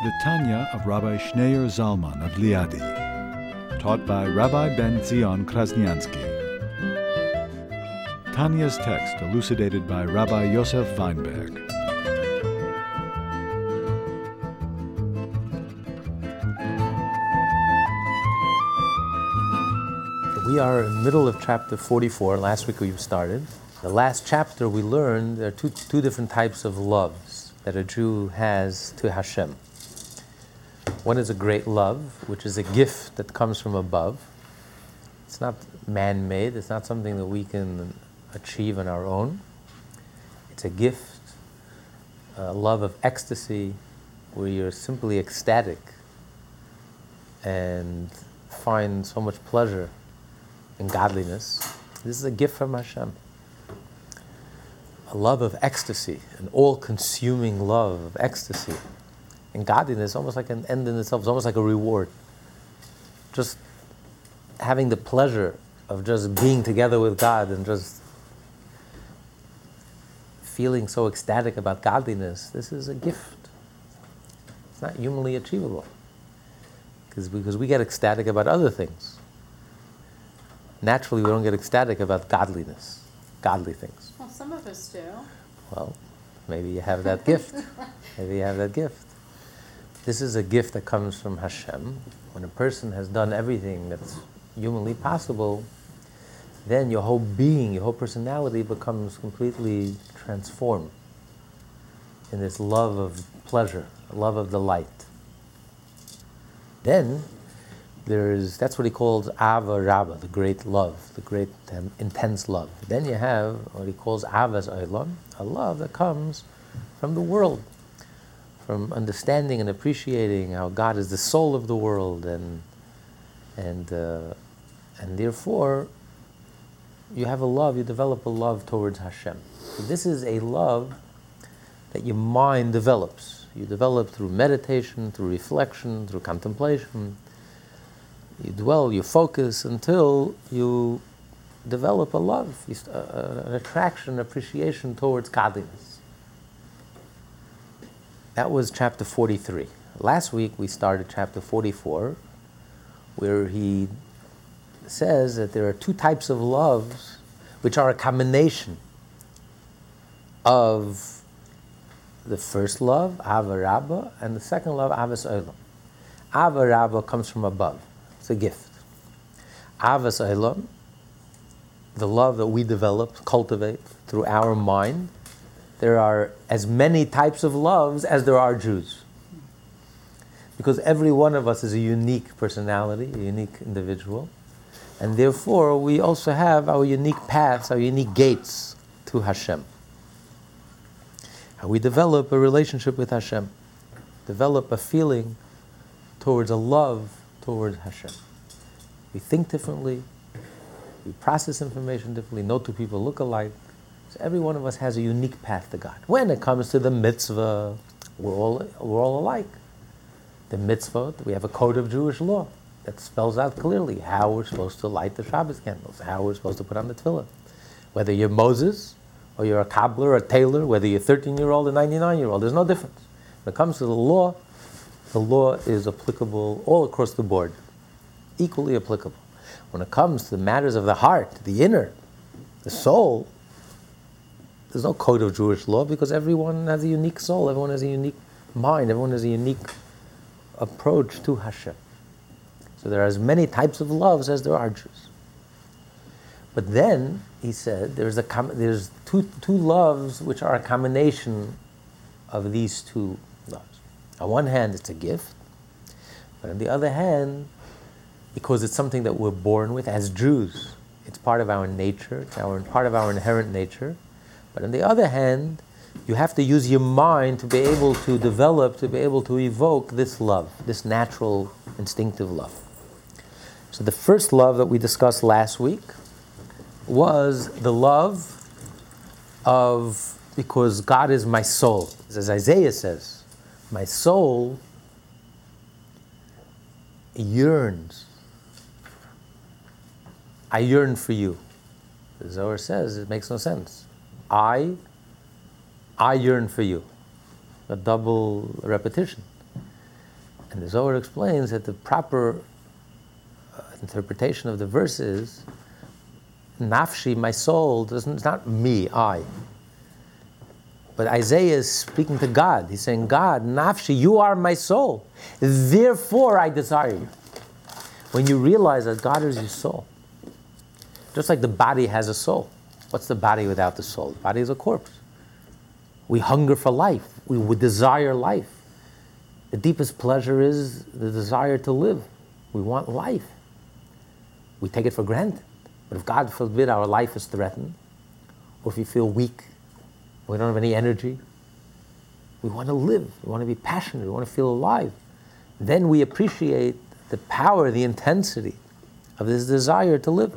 The Tanya of Rabbi Schneur Zalman of Liadi, taught by Rabbi Ben Zion Krasnianski. Tanya's text elucidated by Rabbi Yosef Wineberg. We are in the middle of chapter 44. Last week we started. The last chapter we learned there are two, two different types of loves that a Jew has to Hashem. One is a great love, which is a gift that comes from above. It's not man made, it's not something that we can achieve on our own. It's a gift, a love of ecstasy, where you're simply ecstatic and find so much pleasure in godliness. This is a gift from Hashem. A love of ecstasy, an all consuming love of ecstasy. And godliness, almost like an end in itself, it's almost like a reward. Just having the pleasure of just being together with God and just feeling so ecstatic about godliness, this is a gift. It's not humanly achievable. Because because we get ecstatic about other things naturally we don't get ecstatic about godliness, godly things. Well, some of us do. Well, maybe you have that gift. Maybe you have that gift. This is a gift that comes from Hashem. When a person has done everything that's humanly possible, then your whole being, your whole personality becomes completely transformed in this love of pleasure, love of delight. Then there's that's what he calls Ava Rabba, the great love, the great um, intense love. Then you have what he calls Avas Olam, a love that comes from the world, from understanding and appreciating how God is the soul of the world, and and uh, and therefore you have a love, you develop a love towards Hashem. So this is a love that your mind develops. You develop through meditation, through reflection, through contemplation you dwell, you focus until you develop a love, an attraction, appreciation towards godliness. That was chapter 43. Last week we started chapter 44, where he says that there are two types of loves which are a combination of the first love, Ava Rabba, and the second love, Avas Olam. Ava Rabba comes from above. It's a gift. Avas Olam, the love that we develop, cultivate through our mind, there are as many types of loves as there are Jews. Because every one of us is a unique personality, a unique individual. And therefore, we also have our unique paths, our unique gates to Hashem. How we develop a relationship with Hashem, develop a feeling towards a love towards Hashem. We think differently, we process information differently, no two people look alike. So every one of us has a unique path to God. When it comes to the mitzvah, we're all, we're all alike. The mitzvah, we have a code of Jewish law that spells out clearly how we're supposed to light the Shabbos candles, how we're supposed to put on the tefillin. Whether you're Moses, or you're a cobbler, or a tailor, whether you're 13 year old or 99 year old, there's no difference. When it comes to the law, the law is applicable all across the board, equally applicable. When it comes to the matters of the heart, the inner, the soul, there's no code of Jewish law because everyone has a unique soul, everyone has a unique mind, everyone has a unique approach to Hashem. So there are as many types of loves as there are Jews. But then he said there's a com- there's two two loves which are a combination of these two loves. on one hand, it's a gift, but on the other hand, because it's something that we're born with as Jews, it's part of our nature, it's our, part of our inherent nature. But on the other hand, you have to use your mind to be able to develop, to be able to evoke this love, this natural instinctive love. So the first love that we discussed last week was the love of because God is my soul. As Isaiah says, my soul yearns. I yearn for you. The Zohar says it makes no sense. I, I yearn for you. A double repetition. And the Zohar explains that the proper uh, interpretation of the verse is nafshi, my soul, doesn't, it's not me, I. But Isaiah is speaking to God. He's saying, God, nafshi, you are my soul. Therefore, I desire you. When you realize that God is your soul, just like the body has a soul. What's the body without the soul? The body is a corpse. We hunger for life. We desire life. The deepest pleasure is the desire to live. We want life. We take it for granted. But if God forbid our life is threatened, or if we feel weak, we don't have any energy, we want to live, we want to be passionate, we want to feel alive, then we appreciate the power, the intensity of this desire to live.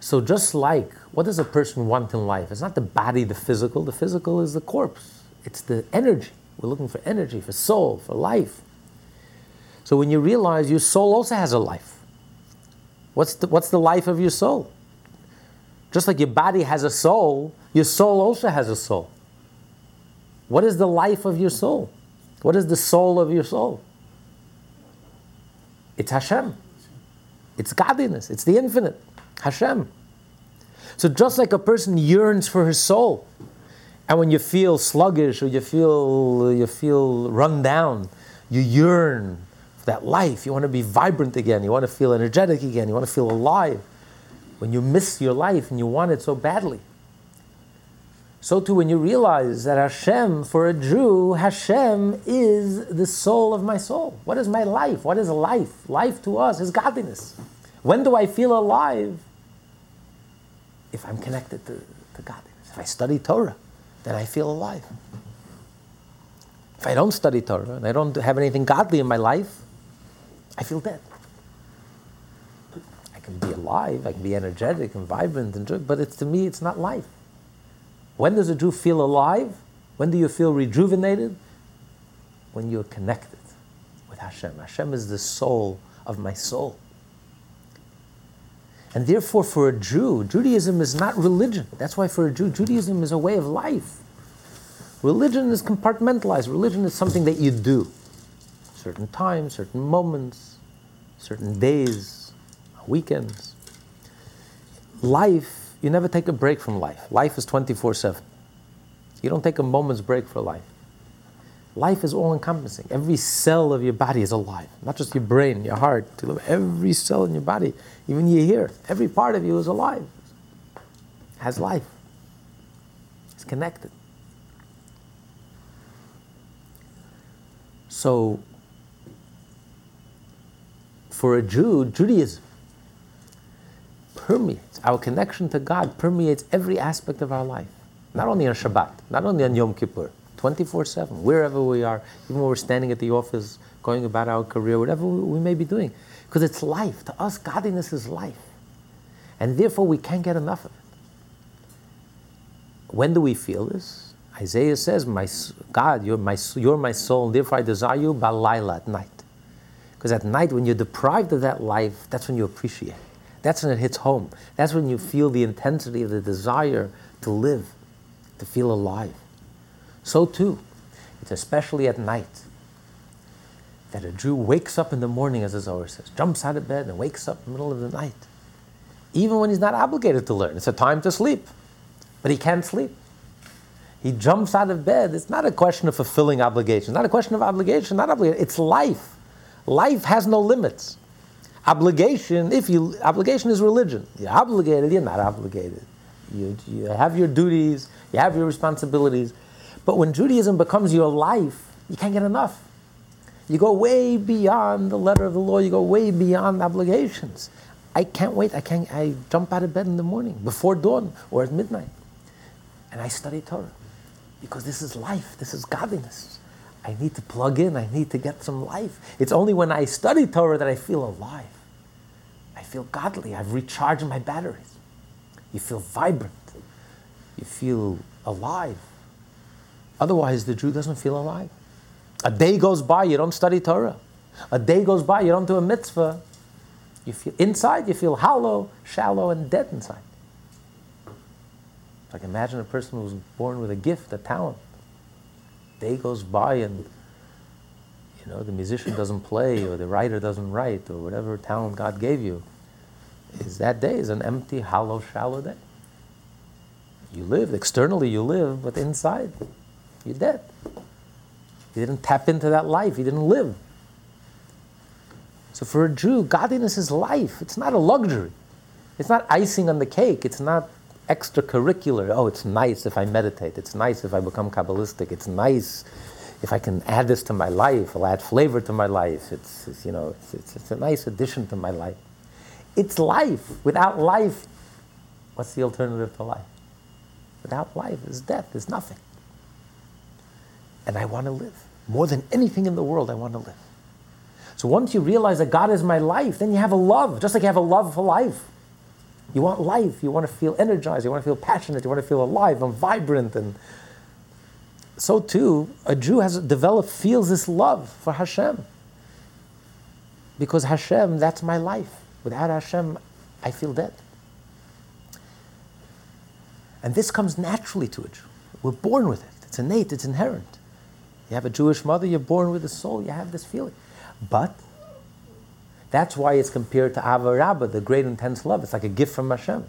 So, just like what does a person want in life? It's not the body, the physical, the physical is the corpse, it's the energy. We're looking for energy, for soul, for life. So, when you realize your soul also has a life, What's the, what's the life of your soul? Just like your body has a soul, your soul also has a soul. What is the life of your soul? What is the soul of your soul? It's Hashem. It's godliness. It's the infinite. Hashem. So just like a person yearns for his soul, and when you feel sluggish or you feel you feel run down, you yearn for that life. You want to be vibrant again. You want to feel energetic again. You want to feel alive. When you miss your life and you want it so badly. So too, when you realize that Hashem, for a Jew, Hashem is the soul of my soul. What is my life? What is life? Life to us is godliness. When do I feel alive? If I'm connected to, to godliness. If I study Torah, then I feel alive. If I don't study Torah and I don't have anything godly in my life, I feel dead. I can be alive, I can be energetic and vibrant and joy, but it's to me it's not life. When does a Jew feel alive? When do you feel rejuvenated? When you're connected with Hashem. Hashem is the soul of my soul. And therefore, for a Jew, Judaism is not religion. That's why for a Jew, Judaism is a way of life. Religion is compartmentalized. Religion is something that you do. Certain times, certain moments, certain days, weekends. Life, you never take a break from life. Life is 24 7. You don't take a moment's break for life. Life is all encompassing. Every cell of your body is alive, not just your brain, your heart. Every cell in your body, even your ear, every part of you is alive, has life, it's connected. So, for a Jew, Judaism permeates, our connection to God permeates every aspect of our life. Not only on Shabbat, not only on Yom Kippur, 24 7, wherever we are, even when we're standing at the office, going about our career, whatever we may be doing. Because it's life. To us, godliness is life. And therefore, we can't get enough of it. When do we feel this? Isaiah says, my, God, you're my, you're my soul, and therefore I desire you by at night. Because at night, when you're deprived of that life, that's when you appreciate. That's when it hits home. That's when you feel the intensity of the desire to live, to feel alive. So too, it's especially at night that a Jew wakes up in the morning, as the Zohar says, jumps out of bed and wakes up in the middle of the night. Even when he's not obligated to learn, it's a time to sleep, but he can't sleep. He jumps out of bed. It's not a question of fulfilling obligation. not a question of obligation, not obligation. It's life. Life has no limits. Obligation, if you obligation is religion. You're obligated, you're not obligated. You, you have your duties, you have your responsibilities. But when Judaism becomes your life, you can't get enough. You go way beyond the letter of the law, you go way beyond obligations. I can't wait. I can't I jump out of bed in the morning before dawn or at midnight. And I study Torah. Because this is life, this is godliness. I need to plug in, I need to get some life. It's only when I study Torah that I feel alive. I feel godly. I've recharged my batteries. You feel vibrant. You feel alive. Otherwise, the Jew doesn't feel alive. A day goes by, you don't study Torah. A day goes by, you don't do a mitzvah. You feel inside, you feel hollow, shallow, and dead inside. Like imagine a person who's born with a gift, a talent. Day goes by and you know the musician doesn't play or the writer doesn't write or whatever talent God gave you. Is that day is an empty, hollow, shallow day. You live externally, you live, but inside, you're dead. You didn't tap into that life. You didn't live. So for a Jew, godliness is life. It's not a luxury. It's not icing on the cake. It's not extracurricular. Oh, it's nice if I meditate. It's nice if I become Kabbalistic. It's nice if I can add this to my life. I'll add flavor to my life. It's, it's you know, it's, it's, it's a nice addition to my life. It's life. Without life, what's the alternative to life? Without life is death, is nothing. And I want to live. More than anything in the world, I want to live. So once you realize that God is my life, then you have a love, just like you have a love for life. You want life, you want to feel energized, you want to feel passionate, you want to feel alive and vibrant. And so too, a Jew has developed, feels this love for Hashem. Because Hashem, that's my life. Without Hashem, I feel dead. And this comes naturally to a Jew. We're born with it. It's innate, it's inherent. You have a Jewish mother, you're born with a soul, you have this feeling. But that's why it's compared to Ava Rabbah, the great intense love. It's like a gift from Hashem.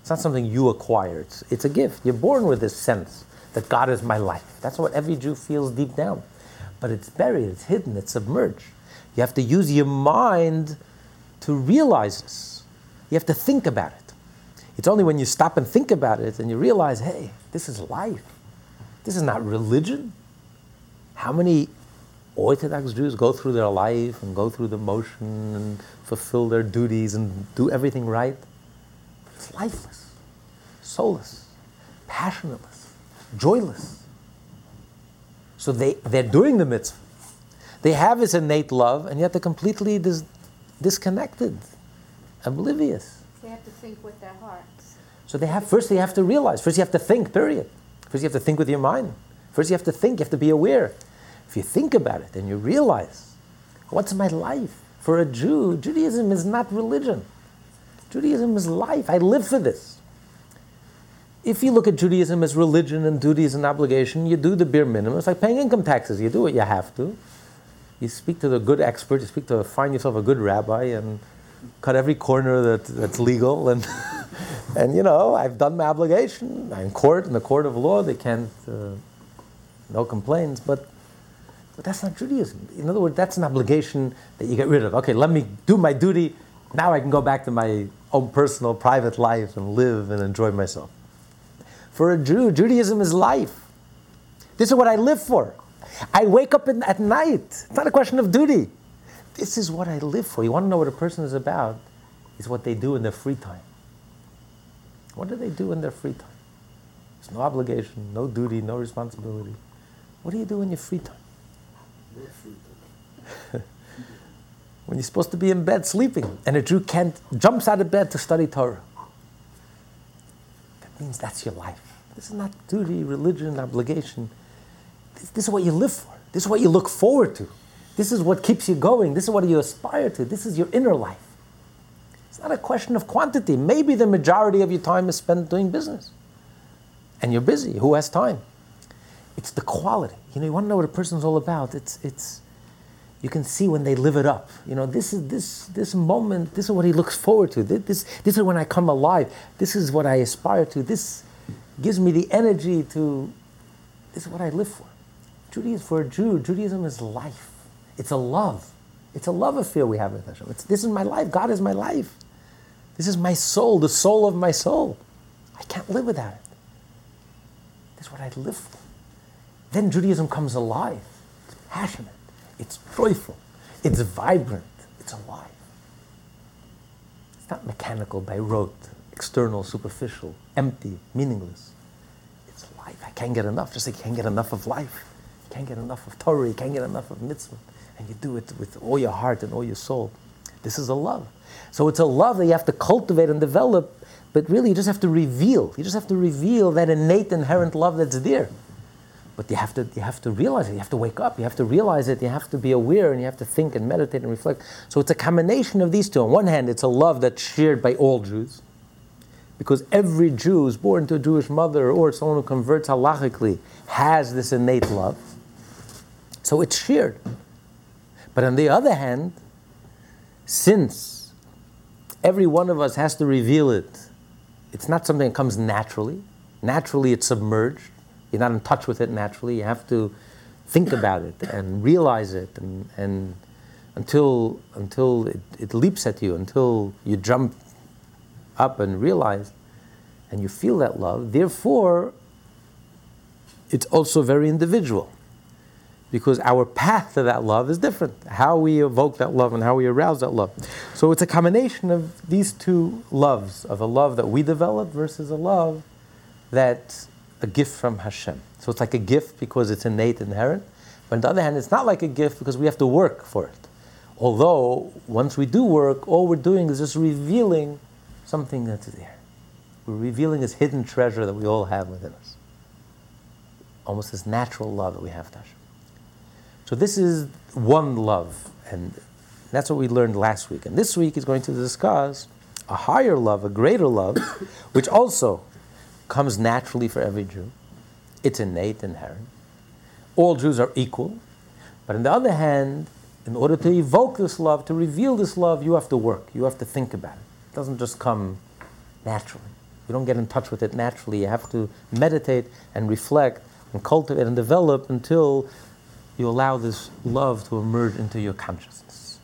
It's not something you acquire, it's, it's a gift. You're born with this sense that God is my life. That's what every Jew feels deep down. But it's buried, it's hidden, it's submerged. You have to use your mind to realize this. You have to think about it. It's only when you stop and think about it and you realize, hey, this is life. This is not religion. How many Orthodox Jews go through their life and go through the motion and fulfill their duties and do everything right? It's lifeless, soulless, passionless, joyless. So they, they're doing the mitzvah. They have this innate love, and yet they're completely dis- disconnected, oblivious. They have to think with their hearts. So they have first they have to realize. First you have to think, period. First you have to think with your mind. First you have to think, you have to be aware. If you think about it and you realize, what's my life? For a Jew, Judaism is not religion. Judaism is life. I live for this. If you look at Judaism as religion and duties and obligation, you do the bare minimum. It's like paying income taxes. You do what you have to. You speak to the good expert. You speak to find yourself a good rabbi and cut every corner that, that's legal. And and you know, I've done my obligation. I'm in court in the court of law. They can't. Uh, no complaints, but but that's not Judaism. In other words, that's an obligation that you get rid of. Okay, let me do my duty. Now I can go back to my own personal, private life and live and enjoy myself. For a Jew, Judaism is life. This is what I live for. I wake up in, at night. It's not a question of duty. This is what I live for. You want to know what a person is about? Is what they do in their free time. What do they do in their free time? There's no obligation, no duty, no responsibility. What do you do in your free time? when you're supposed to be in bed sleeping, and a Jew can't jumps out of bed to study Torah. That means that's your life. This is not duty, religion, obligation. This, this is what you live for. This is what you look forward to. This is what keeps you going. This is what you aspire to. This is your inner life. It's not a question of quantity. Maybe the majority of your time is spent doing business. And you're busy. Who has time? It's the quality. You know, you want to know what a person's all about. It's, it's, you can see when they live it up. You know, this is this this moment. This is what he looks forward to. This this, is when I come alive. This is what I aspire to. This gives me the energy to. This is what I live for. Judaism for a Jew. Judaism is life. It's a love. It's a love affair we have with Hashem. It's, this is my life. God is my life. This is my soul, the soul of my soul. I can't live without it. This is what I live for. Then Judaism comes alive. It's passionate. It's joyful. It's vibrant. It's alive. It's not mechanical by rote, external, superficial, empty, meaningless. It's life. I can't get enough. Just like you can't get enough of life. You can't get enough of Torah, you can't get enough of mitzvah, and you do it with all your heart and all your soul. This is a love. So it's a love that you have to cultivate and develop, but really you just have to reveal. You just have to reveal that innate, inherent love that's there. But you have to you have to realize it. You have to wake up. You have to realize it. You have to be aware, and you have to think and meditate and reflect. So it's a combination of these two. On one hand, it's a love that's shared by all Jews, because every Jew who's born to a Jewish mother or someone who converts halachically has this innate love. So it's shared. But on the other hand, since every one of us has to reveal it, it's not something that comes naturally. Naturally, it's submerged. You're not in touch with it naturally. You have to think about it and realize it, and, and until until it, it leaps at you, until you jump up and realize, and you feel that love. Therefore, it's also very individual because our path to that love is different. How we evoke that love and how we arouse that love. So it's a combination of these two loves of a love that we develop versus a love that's a gift from Hashem. So it's like a gift because it's innate, inherent. But on the other hand, it's not like a gift because we have to work for it. Although, once we do work, all we're doing is just revealing something that's there. We're revealing this hidden treasure that we all have within us. Almost this natural love that we have to Hashem. So this is one love, and that's what we learned last week. And this week is going to discuss a higher love, a greater love, which also comes naturally for every Jew. It's innate, inherent. All Jews are equal. But on the other hand, in order to evoke this love, to reveal this love, you have to work. You have to think about it. It doesn't just come naturally. You don't get in touch with it naturally. You have to meditate and reflect and cultivate and develop until you allow this love to emerge into your consciousness.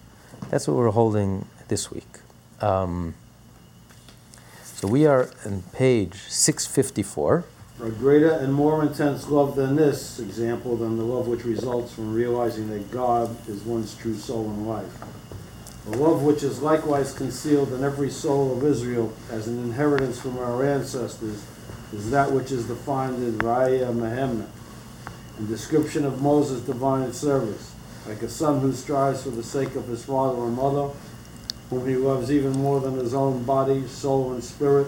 That's what we're holding this week. Um, so we are on page 654. A greater and more intense love than this example, than the love which results from realizing that God is one's true soul and life. A love which is likewise concealed in every soul of Israel as an inheritance from our ancestors is that which is defined in Raya Mehemna, in description of Moses' divine service, like a son who strives for the sake of his father and mother, whom he loves even more than his own body, soul, and spirit,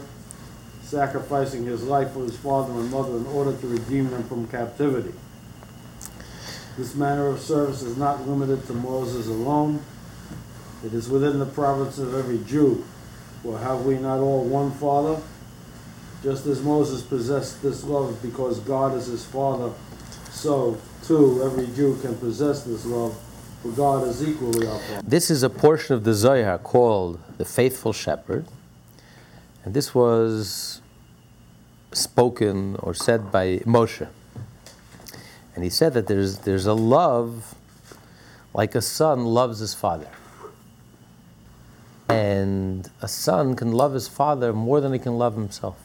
sacrificing his life for his father and mother in order to redeem them from captivity. This manner of service is not limited to Moses alone. It is within the province of every Jew. For have we not all one Father? Just as Moses possessed this love because God is his Father, so too every Jew can possess this love, for God is equally our Father. This is a portion of the Zohar called the Faithful Shepherd. And this was spoken or said by Moshe. And he said that there's, there's a love like a son loves his father. And a son can love his father more than he can love himself.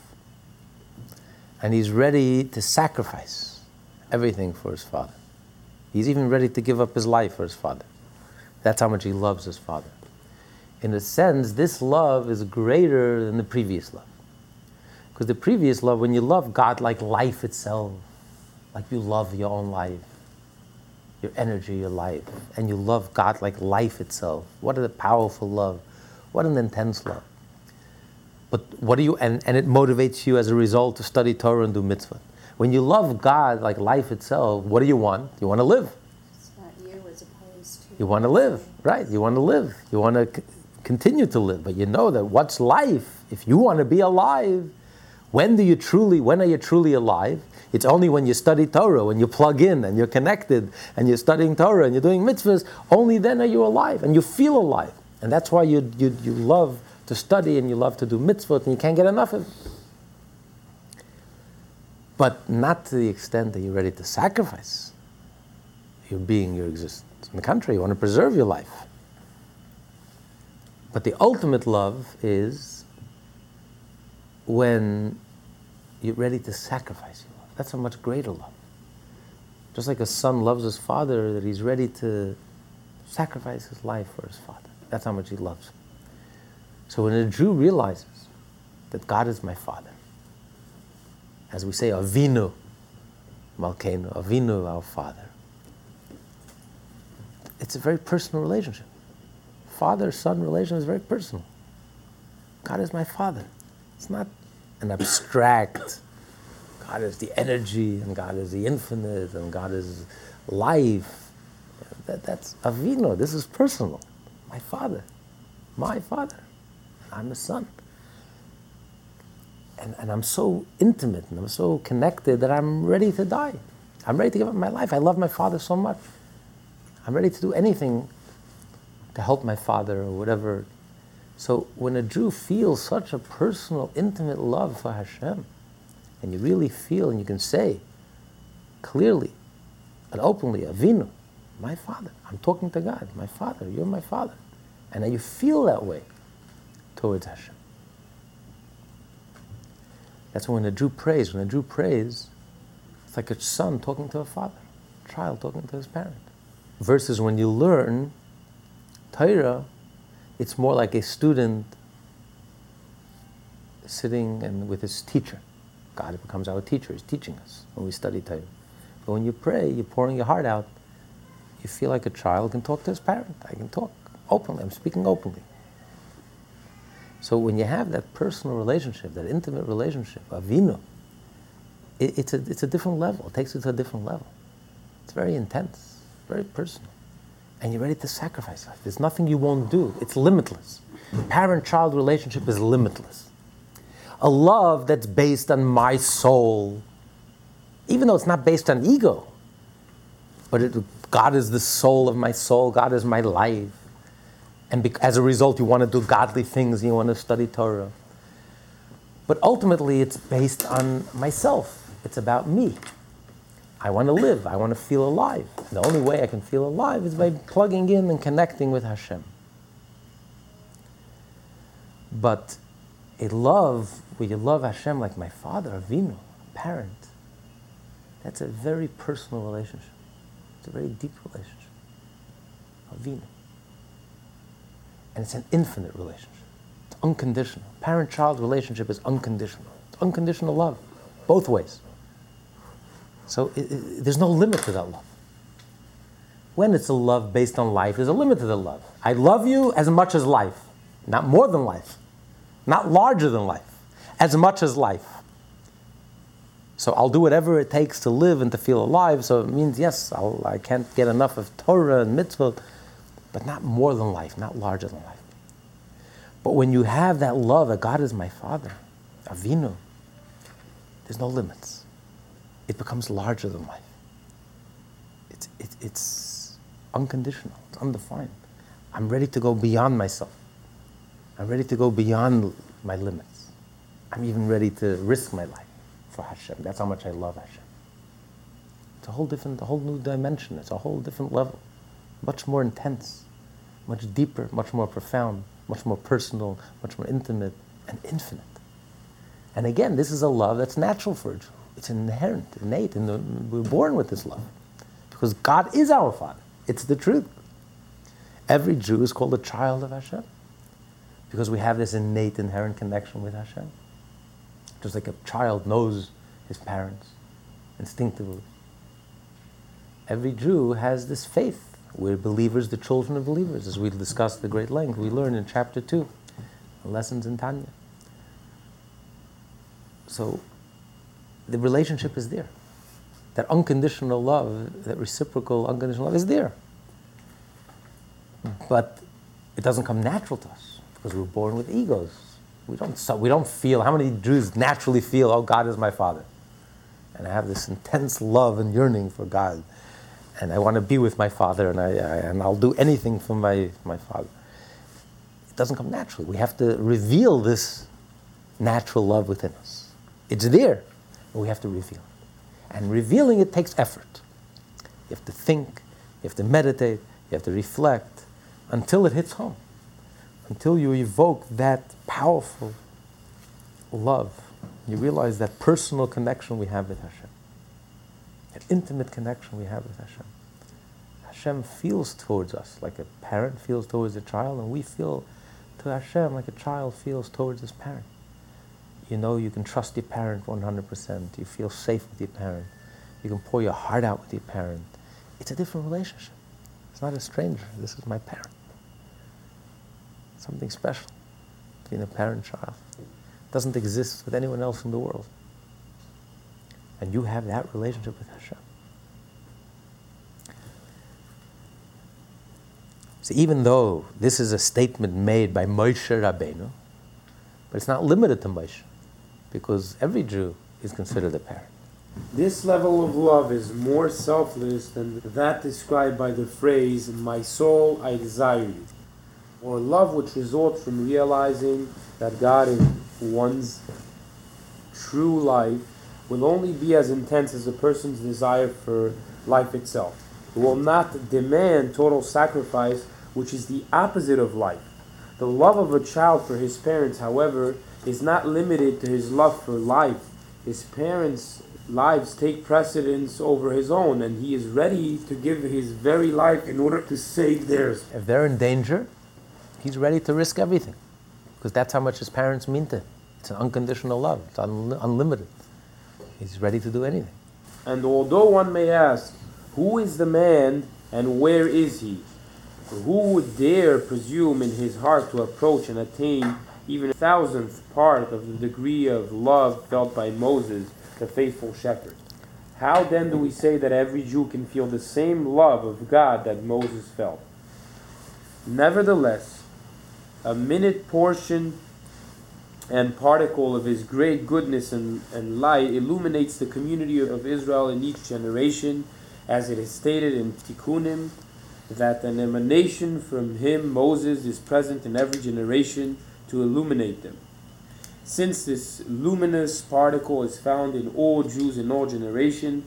And he's ready to sacrifice everything for his father. He's even ready to give up his life for his father. That's how much he loves his father. In a sense, this love is greater than the previous love. Because the previous love, when you love God like life itself, like you love your own life, your energy, your life, and you love God like life itself, what a powerful love. What an intense love. But what do you, and, and it motivates you as a result to study Torah and do mitzvah. When you love God like life itself, what do you want? You want to live. It's not you as opposed to. You want to live, right? You want to live. You want to c- continue to live. But you know that what's life? If you want to be alive, when do you truly, when are you truly alive? It's only when you study Torah, when you plug in and you're connected and you're studying Torah and you're doing mitzvahs, only then are you alive and you feel alive. And that's why you, you, you love to study and you love to do mitzvot and you can't get enough of it. But not to the extent that you're ready to sacrifice your being, your existence. In the country, you want to preserve your life. But the ultimate love is when you're ready to sacrifice your love. That's a much greater love. Just like a son loves his father, that he's ready to sacrifice his life for his father. That's how much he loves. So when a Jew realizes that God is my father, as we say, Avinu, Malkeinu, Avinu, our father, it's a very personal relationship. Father son relation is very personal. God is my father. It's not an abstract, God is the energy, and God is the infinite, and God is life. That, that's Avinu. This is personal. My father. My father. I'm a son. And, and I'm so intimate and I'm so connected that I'm ready to die. I'm ready to give up my life. I love my father so much. I'm ready to do anything to help my father or whatever. So when a Jew feels such a personal, intimate love for Hashem, and you really feel and you can say clearly and openly, Avinu, my father, I'm talking to God, my father, you're my father. And you feel that way towards Hashem. That's when a Jew prays. When a Jew prays, it's like a son talking to a father, a child talking to his parent. Versus when you learn Torah, it's more like a student sitting and with his teacher. God becomes our teacher, he's teaching us when we study Torah. But when you pray, you're pouring your heart out, you feel like a child can talk to his parent. I can talk openly, I'm speaking openly. So when you have that personal relationship, that intimate relationship, avinu, it, it's, a, it's a different level. It takes you to a different level. It's very intense, very personal. And you're ready to sacrifice life. There's nothing you won't do. It's limitless. Parent-child relationship is limitless. A love that's based on my soul, even though it's not based on ego, but it, God is the soul of my soul, God is my life and as a result, you want to do godly things, you want to study Torah. But ultimately, it's based on myself. It's about me. I want to live. I want to feel alive. The only way I can feel alive is by plugging in and connecting with Hashem. But a love where you love Hashem like my father, Avinu, a parent, that's a very personal relationship. It's a very deep relationship. Avinu. And it's an infinite relationship. It's unconditional. Parent child relationship is unconditional. It's unconditional love, both ways. So it, it, there's no limit to that love. When it's a love based on life, there's a limit to the love. I love you as much as life, not more than life, not larger than life, as much as life. So I'll do whatever it takes to live and to feel alive. So it means, yes, I'll, I can not get enough of Torah and mitzvah but not more than life, not larger than life. But when you have that love that God is my Father, Avinu, there's no limits. It becomes larger than life. It's, it, it's unconditional, it's undefined. I'm ready to go beyond myself. I'm ready to go beyond my limits. I'm even ready to risk my life for Hashem. That's how much I love Hashem. It's a whole different, a whole new dimension. It's a whole different level much more intense, much deeper, much more profound, much more personal, much more intimate, and infinite. And again, this is a love that's natural for Jew. It's inherent, innate, and we're born with this love. Because God is our Father. It's the truth. Every Jew is called a child of Hashem. Because we have this innate, inherent connection with Hashem. Just like a child knows his parents instinctively. Every Jew has this faith we're believers, the children of believers, as we discussed at great length. We learn in chapter 2, lessons in Tanya. So the relationship is there. That unconditional love, that reciprocal unconditional love is there. But it doesn't come natural to us because we're born with egos. We don't, so we don't feel, how many Jews naturally feel, oh, God is my Father? And I have this intense love and yearning for God and I want to be with my father, and, I, I, and I'll do anything for my, my father. It doesn't come naturally. We have to reveal this natural love within us. It's there, but we have to reveal it. And revealing it takes effort. You have to think, you have to meditate, you have to reflect until it hits home, until you evoke that powerful love. You realize that personal connection we have with Hashem an intimate connection we have with Hashem. Hashem feels towards us like a parent feels towards a child, and we feel to Hashem like a child feels towards his parent. You know you can trust your parent 100%. You feel safe with your parent. You can pour your heart out with your parent. It's a different relationship. It's not a stranger. This is my parent. Something special between a parent and child. It doesn't exist with anyone else in the world. And you have that relationship with Hashem. So even though this is a statement made by Moshe Rabbeinu, but it's not limited to Moshe, because every Jew is considered a parent. This level of love is more selfless than that described by the phrase, My soul, I desire you, or love which results from realizing that God is one's true life will only be as intense as a person's desire for life itself. It will not demand total sacrifice, which is the opposite of life. The love of a child for his parents, however, is not limited to his love for life. His parents' lives take precedence over his own, and he is ready to give his very life in order to save theirs. If they're in danger, he's ready to risk everything, because that's how much his parents mean to him. It's an unconditional love, it's un- unlimited. He's ready to do anything. And although one may ask, Who is the man and where is he? Who would dare presume in his heart to approach and attain even a thousandth part of the degree of love felt by Moses, the faithful shepherd? How then do we say that every Jew can feel the same love of God that Moses felt? Nevertheless, a minute portion and particle of his great goodness and, and light illuminates the community of Israel in each generation, as it is stated in Tikkunim, that an emanation from him, Moses, is present in every generation to illuminate them. Since this luminous particle is found in all Jews in all generations,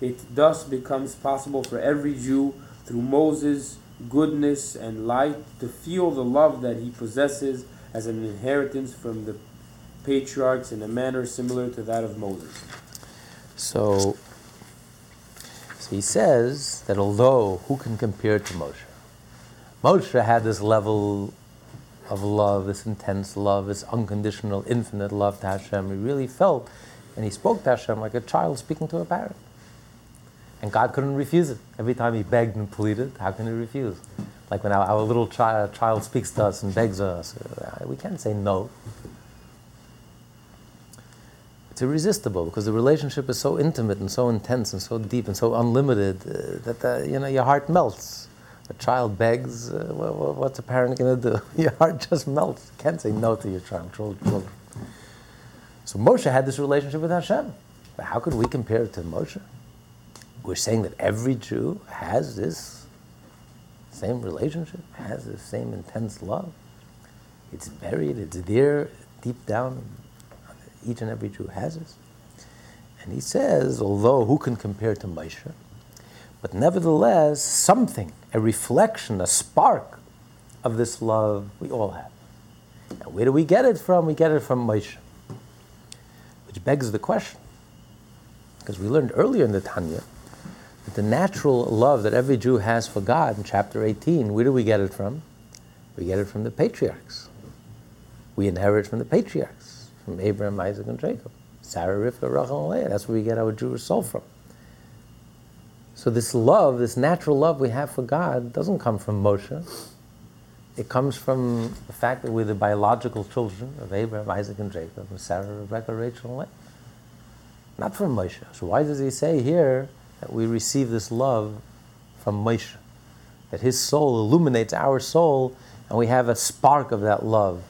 it thus becomes possible for every Jew, through Moses' goodness and light, to feel the love that he possesses as an inheritance from the patriarchs in a manner similar to that of Moses. So, so he says that although who can compare to Moshe? Moshe had this level of love, this intense love, this unconditional, infinite love to Hashem. He really felt, and he spoke to Hashem like a child speaking to a parent. And God couldn't refuse it. Every time he begged and pleaded, how can he refuse? Like when our, our little child, child speaks to us and begs us, uh, we can't say no. It's irresistible because the relationship is so intimate and so intense and so deep and so unlimited uh, that uh, you know your heart melts. A child begs, uh, what's a parent going to do? Your heart just melts. You can't say no to your child, children. So Moshe had this relationship with Hashem. But how could we compare it to Moshe? We're saying that every Jew has this same relationship, has the same intense love. It's buried, it's there deep down. Each and every Jew has this. And he says, although who can compare to Moshe? But nevertheless, something, a reflection, a spark of this love we all have. And where do we get it from? We get it from Moshe. Which begs the question, because we learned earlier in the Tanya the natural love that every Jew has for God in chapter 18, where do we get it from? We get it from the patriarchs. We inherit from the patriarchs, from Abraham, Isaac, and Jacob. Sarah, Rivka, Rachel, and Leah. That's where we get our Jewish soul from. So this love, this natural love we have for God, doesn't come from Moshe. It comes from the fact that we're the biological children of Abraham, Isaac, and Jacob, Sarah, Rebecca, Rachel, and Leah. Not from Moshe. So why does he say here that we receive this love from Moshe? That his soul illuminates our soul, and we have a spark of that love.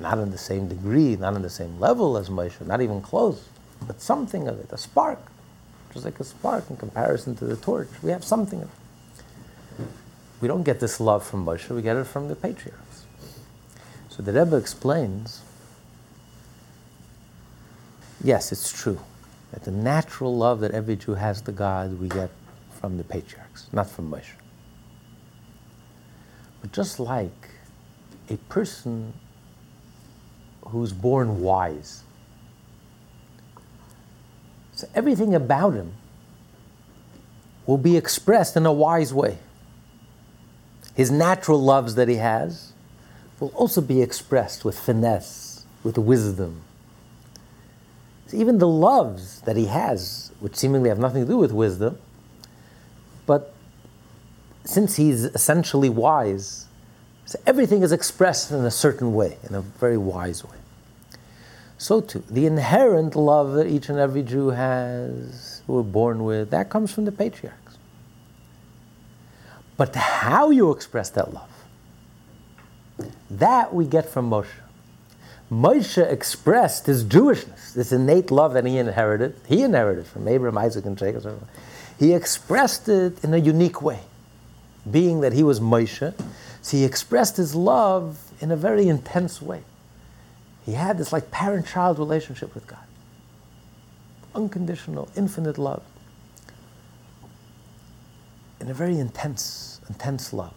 Not in the same degree, not in the same level as Moshe, not even close, but something of it, a spark just like a spark in comparison to the torch. We have something. Of it. We don't get this love from Moshe, we get it from the patriarchs. So the Rebbe explains yes, it's true that the natural love that every Jew has to God we get from the patriarchs, not from Moshe. But just like a person who's born wise, so everything about him will be expressed in a wise way. His natural loves that he has will also be expressed with finesse, with wisdom. So even the loves that he has, which seemingly have nothing to do with wisdom, but since he's essentially wise, so everything is expressed in a certain way, in a very wise way. So too, the inherent love that each and every Jew has, who we're born with, that comes from the patriarchs. But how you express that love, that we get from Moshe. Moshe expressed his Jewishness, this innate love that he inherited. He inherited from Abraham, Isaac, and Jacob. He expressed it in a unique way, being that he was Moshe. So he expressed his love in a very intense way. He had this like parent-child relationship with God, unconditional, infinite love, in a very intense, intense love.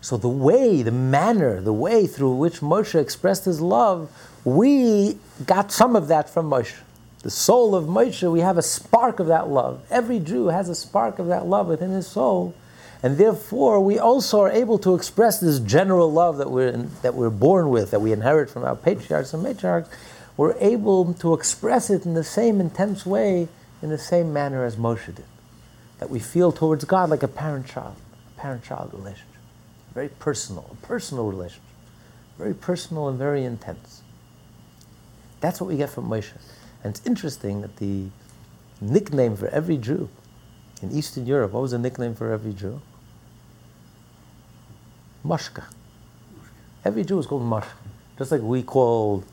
So the way, the manner, the way through which Moshe expressed his love, we got some of that from Moshe. The soul of Moshe, we have a spark of that love. Every Jew has a spark of that love within his soul. And therefore, we also are able to express this general love that we're, in, that we're born with, that we inherit from our patriarchs and matriarchs. We're able to express it in the same intense way, in the same manner as Moshe did. That we feel towards God like a parent child, a parent child relationship very personal, a personal relationship, very personal and very intense. That's what we get from Moshe. And it's interesting that the nickname for every Jew in Eastern Europe, what was the nickname for every Jew? Moshka. Every Jew is called Moshka. Just like we called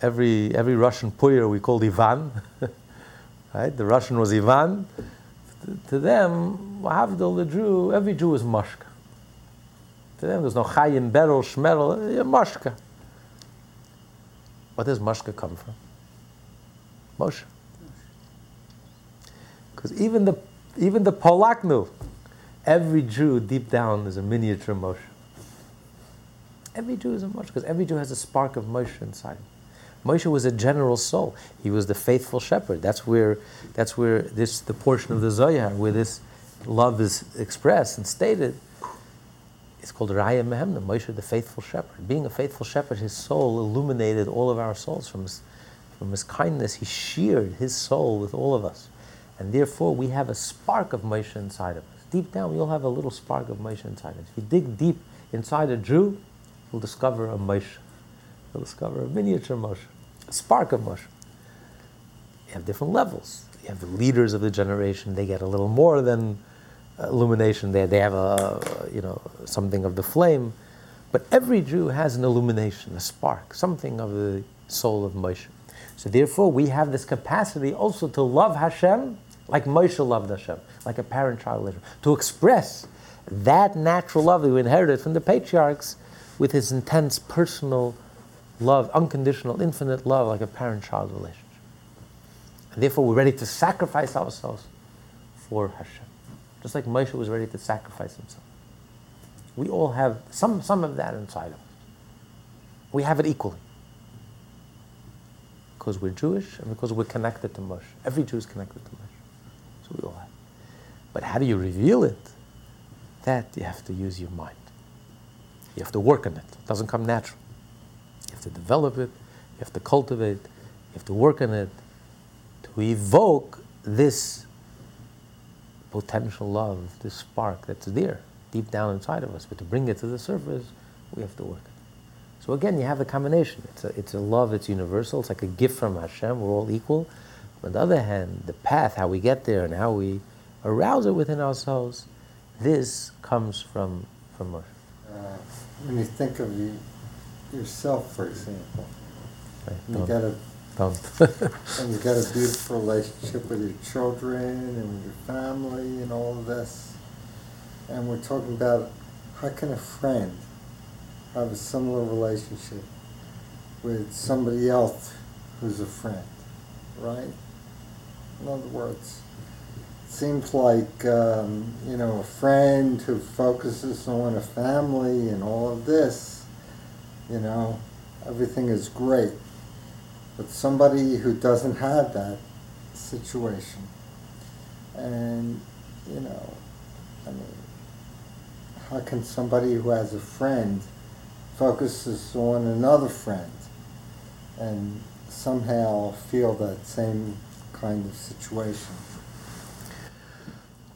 every, every Russian puyer, we called Ivan. right? The Russian was Ivan. To, them, Havdil, the Jew, every Jew is Moshka. To them, there's no Chayim, Beryl, Shmerel, uh, Mashka. What does Mashka come from? Moshe. Because even the, even the Polak knew, every Jew deep down is a miniature Moshe. Every Jew is a Moshe, because every Jew has a spark of Moshe inside. Moshe was a general soul. He was the faithful shepherd. That's where, that's where this, the portion of the Zohar, where this love is expressed and stated, it's called Raya Mehemna, Moshe the faithful shepherd. Being a faithful shepherd, his soul illuminated all of our souls from his, from his kindness. He sheared his soul with all of us. And therefore, we have a spark of Moshe inside of us. Deep down, we all have a little spark of Moshe inside us. If you dig deep inside a Jew, you'll discover a Moshe. You'll discover a miniature Moshe, a spark of Moshe. You have different levels. You have the leaders of the generation, they get a little more than illumination there. They have a, you know, something of the flame. But every Jew has an illumination, a spark, something of the soul of Moshe. So therefore, we have this capacity also to love Hashem like Moshe loved Hashem, like a parent-child relationship, to express that natural love that we inherited from the patriarchs with his intense personal love, unconditional, infinite love, like a parent-child relationship. And therefore, we're ready to sacrifice ourselves for Hashem just like Moshe was ready to sacrifice himself. We all have some, some of that inside of us. We have it equally. Because we're Jewish and because we're connected to Moshe. Every Jew is connected to Moshe. So we all have. But how do you reveal it? That you have to use your mind. You have to work on it. It doesn't come natural. You have to develop it, you have to cultivate, you have to work on it to evoke this potential love, this spark that's there deep down inside of us. But to bring it to the surface, we have to work. So again, you have the combination. It's a, it's a love it's universal. It's like a gift from Hashem. We're all equal. On the other hand, the path, how we get there and how we arouse it within ourselves, this comes from, from Moshe. Uh, when you think of you, yourself, for example, Right? you got a and you've got a beautiful relationship with your children and with your family and all of this. And we're talking about how can a friend have a similar relationship with somebody else who's a friend, right? In other words, it seems like um, you know a friend who focuses on a family and all of this, you know, everything is great. But somebody who doesn't have that situation, and you know, I mean, how can somebody who has a friend focuses on another friend and somehow feel that same kind of situation?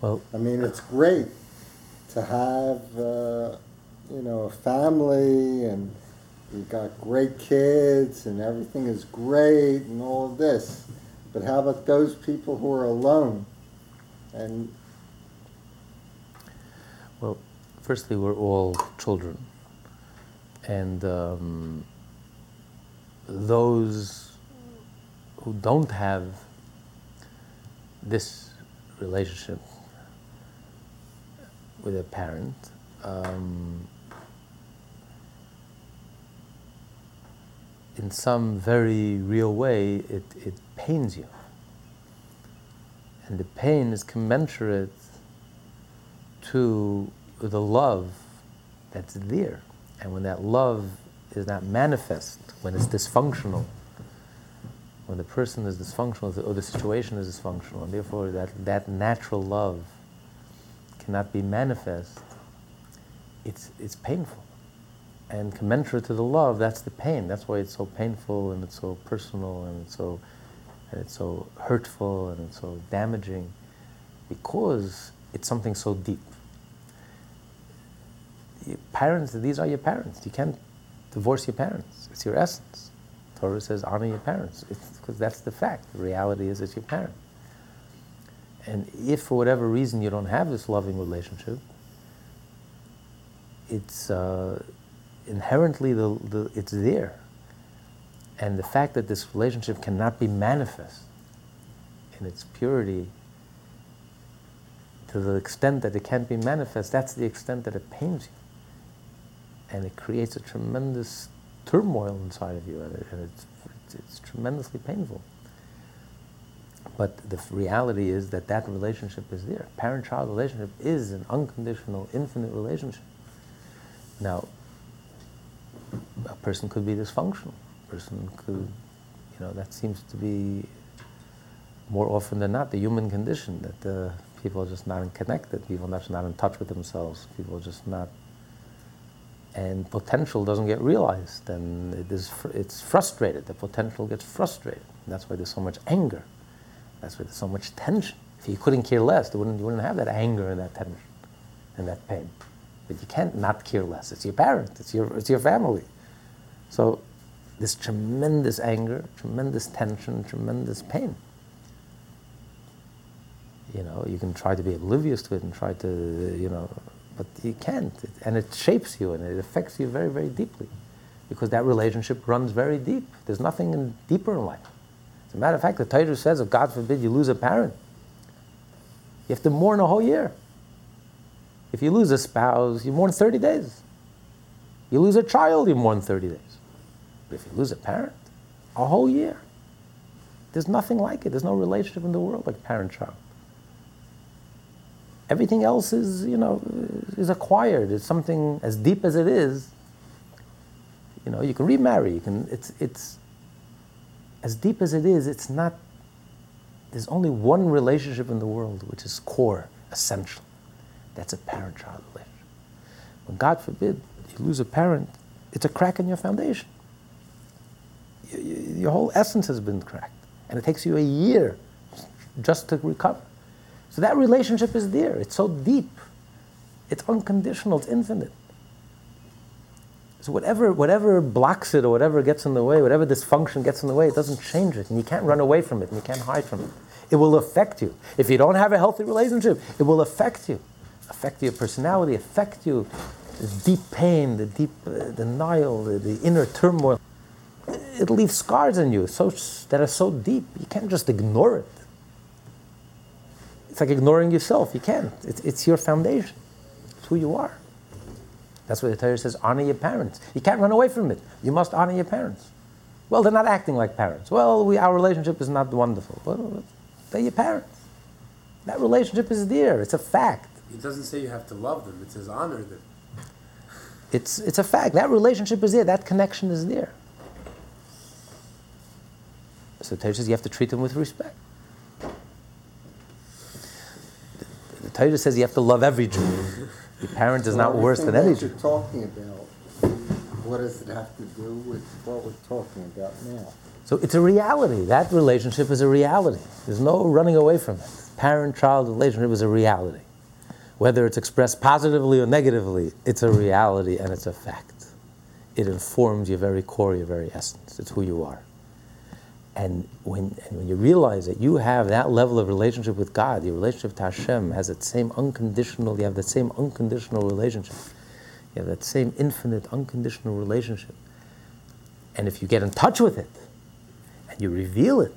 Well, I mean, it's great to have, uh, you know, a family and you got great kids and everything is great and all of this. But how about those people who are alone? And Well, firstly, we're all children. And um, those who don't have this relationship with a parent, um, in some very real way, it, it pains you. And the pain is commensurate to the love that's there. And when that love is not manifest, when it's dysfunctional, when the person is dysfunctional or the situation is dysfunctional, and therefore that, that natural love cannot be manifest, it's, it's painful. And commensurate to the love, that's the pain. That's why it's so painful and it's so personal and it's so, and it's so hurtful and it's so damaging because it's something so deep. Your parents, these are your parents. You can't divorce your parents. It's your essence. Torah says honor your parents because that's the fact. The reality is it's your parent. And if for whatever reason you don't have this loving relationship, it's uh, inherently the, the, it's there. And the fact that this relationship cannot be manifest in its purity to the extent that it can't be manifest, that's the extent that it pains you. And it creates a tremendous turmoil inside of you, and, it, and it's, it's, it's tremendously painful. But the reality is that that relationship is there. Parent-child relationship is an unconditional, infinite relationship. Now, a person could be dysfunctional. A person could, you know, that seems to be more often than not the human condition that uh, people are just not connected. People are just not in touch with themselves. People are just not, and potential doesn't get realized, and it is fr- it's frustrated. The potential gets frustrated. And that's why there's so much anger. That's why there's so much tension. If you couldn't care less, you wouldn't, you wouldn't have that anger and that tension and that pain. But you can't not care less. It's your parent. It's your it's your family. So this tremendous anger, tremendous tension, tremendous pain. You know, you can try to be oblivious to it and try to, you know, but you can't. It, and it shapes you and it affects you very, very deeply because that relationship runs very deep. There's nothing in, deeper in life. As a matter of fact, the Torah says, if God forbid you lose a parent, you have to mourn a whole year. If you lose a spouse, you mourn 30 days. You lose a child, you mourn 30 days. But if you lose a parent, a whole year. There's nothing like it. There's no relationship in the world like parent-child. Everything else is, you know, is acquired. It's something as deep as it is. You know, you can remarry. You can. It's it's as deep as it is. It's not. There's only one relationship in the world which is core, essential. That's a parent-child relationship. When God forbid you lose a parent, it's a crack in your foundation. Y- y- Your whole essence has been cracked, and it takes you a year just to recover. So that relationship is there. It's so deep. It's unconditional. It's infinite. So whatever, whatever blocks it or whatever gets in the way, whatever dysfunction gets in the way, it doesn't change it. And you can't run away from it and you can't hide from it. It will affect you. If you don't have a healthy relationship, it will affect you. Affect your personality, affect you. The deep pain, the deep uh, denial, the, the inner turmoil. It leaves scars in you so, that are so deep. You can't just ignore it. It's like ignoring yourself. You can't. It's, it's your foundation. It's who you are. That's why the Torah says, honor your parents. You can't run away from it. You must honor your parents. Well, they're not acting like parents. Well, we, our relationship is not wonderful. Well, they're your parents. That relationship is there. It's a fact. It doesn't say you have to love them. It says honor them. It's, it's a fact. That relationship is there. That connection is there. So the Torah says you have to treat them with respect. The, the Torah says you have to love every Jew. Your parent is not worse than any that Jew. you're talking about, what does it have to do with what we're talking about now? So it's a reality. That relationship is a reality. There's no running away from it. parent child relationship is a reality. Whether it's expressed positively or negatively, it's a reality and it's a fact. It informs your very core, your very essence. It's who you are. And when, and when you realize that you have that level of relationship with God, your relationship to Hashem has that same unconditional, you have that same unconditional relationship. You have that same infinite, unconditional relationship. And if you get in touch with it, and you reveal it,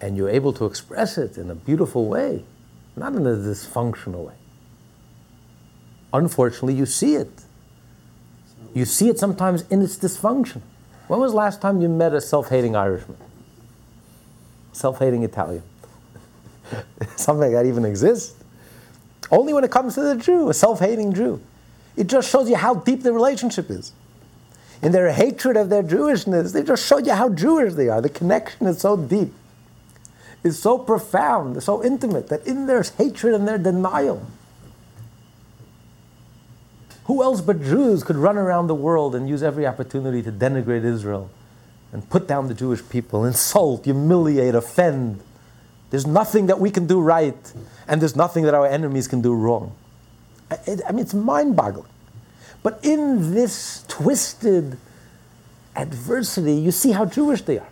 and you're able to express it in a beautiful way, not in a dysfunctional way. Unfortunately, you see it. You see it sometimes in its dysfunction. When was the last time you met a self hating Irishman? Self hating Italian? Something that even exists. Only when it comes to the Jew, a self hating Jew. It just shows you how deep the relationship is. In their hatred of their Jewishness, they just showed you how Jewish they are. The connection is so deep is so profound, so intimate, that in their hatred and their denial, who else but Jews could run around the world and use every opportunity to denigrate Israel and put down the Jewish people, insult, humiliate, offend? There's nothing that we can do right, and there's nothing that our enemies can do wrong. I, I mean, it's mind boggling. But in this twisted adversity, you see how Jewish they are.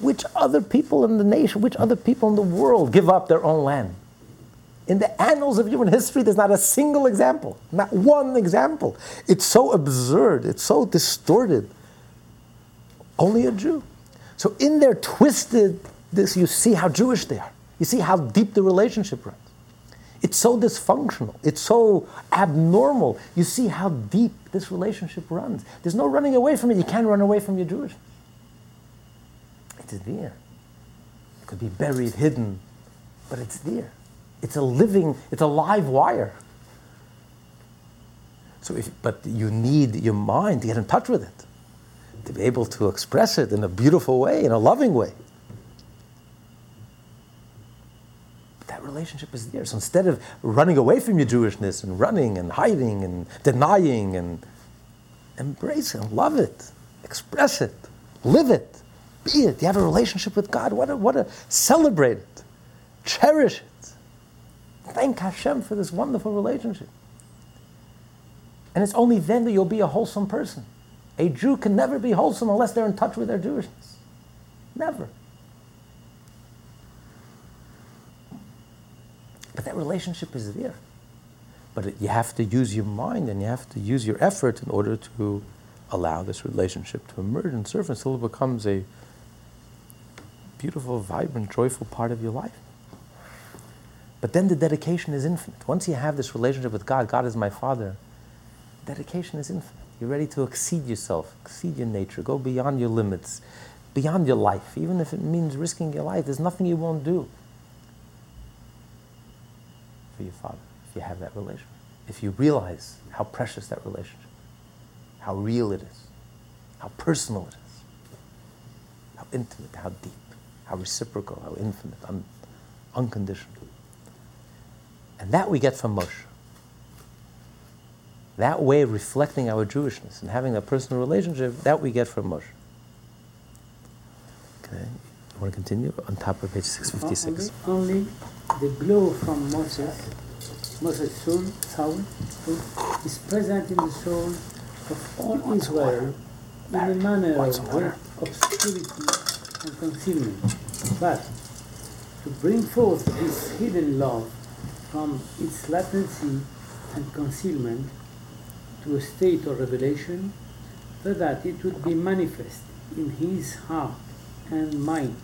Which other people in the nation, which other people in the world give up their own land? In the annals of human history, there's not a single example, not one example. It's so absurd, it's so distorted. Only a Jew. So in their twisted this, you see how Jewish they are. You see how deep the relationship runs. It's so dysfunctional. It's so abnormal. You see how deep this relationship runs. There's no running away from it. You can't run away from your Jewishness. It's there. It could be buried, hidden, but it's there. It's a living, it's a live wire. So if, but you need your mind to get in touch with it, to be able to express it in a beautiful way, in a loving way. But that relationship is there. So instead of running away from your Jewishness and running and hiding and denying and embrace it, love it, express it, live it, be it. You have a relationship with God. What a, what a celebrate it, cherish it. Thank Hashem for this wonderful relationship. And it's only then that you'll be a wholesome person. A Jew can never be wholesome unless they're in touch with their Jewishness. Never. But that relationship is there. But you have to use your mind and you have to use your effort in order to allow this relationship to emerge and surface until it becomes a beautiful, vibrant, joyful part of your life. But then the dedication is infinite. Once you have this relationship with God, God is my Father, dedication is infinite. You're ready to exceed yourself, exceed your nature, go beyond your limits, beyond your life, even if it means risking your life. There's nothing you won't do for your Father if you have that relationship. If you realize how precious that relationship, how real it is, how personal it is, how intimate, how deep how reciprocal, how infinite, un- unconditional. And that we get from Moshe. That way of reflecting our Jewishness and having a personal relationship, that we get from Moshe. Okay, you want to continue on top of page 656? Only, only the glow from Moses, Moses' soul, Saul, is present in the soul of all Israel in a manner of obscurity and concealment, but to bring forth this hidden love from its latency and concealment to a state of revelation, so that it would be manifest in his heart and mind,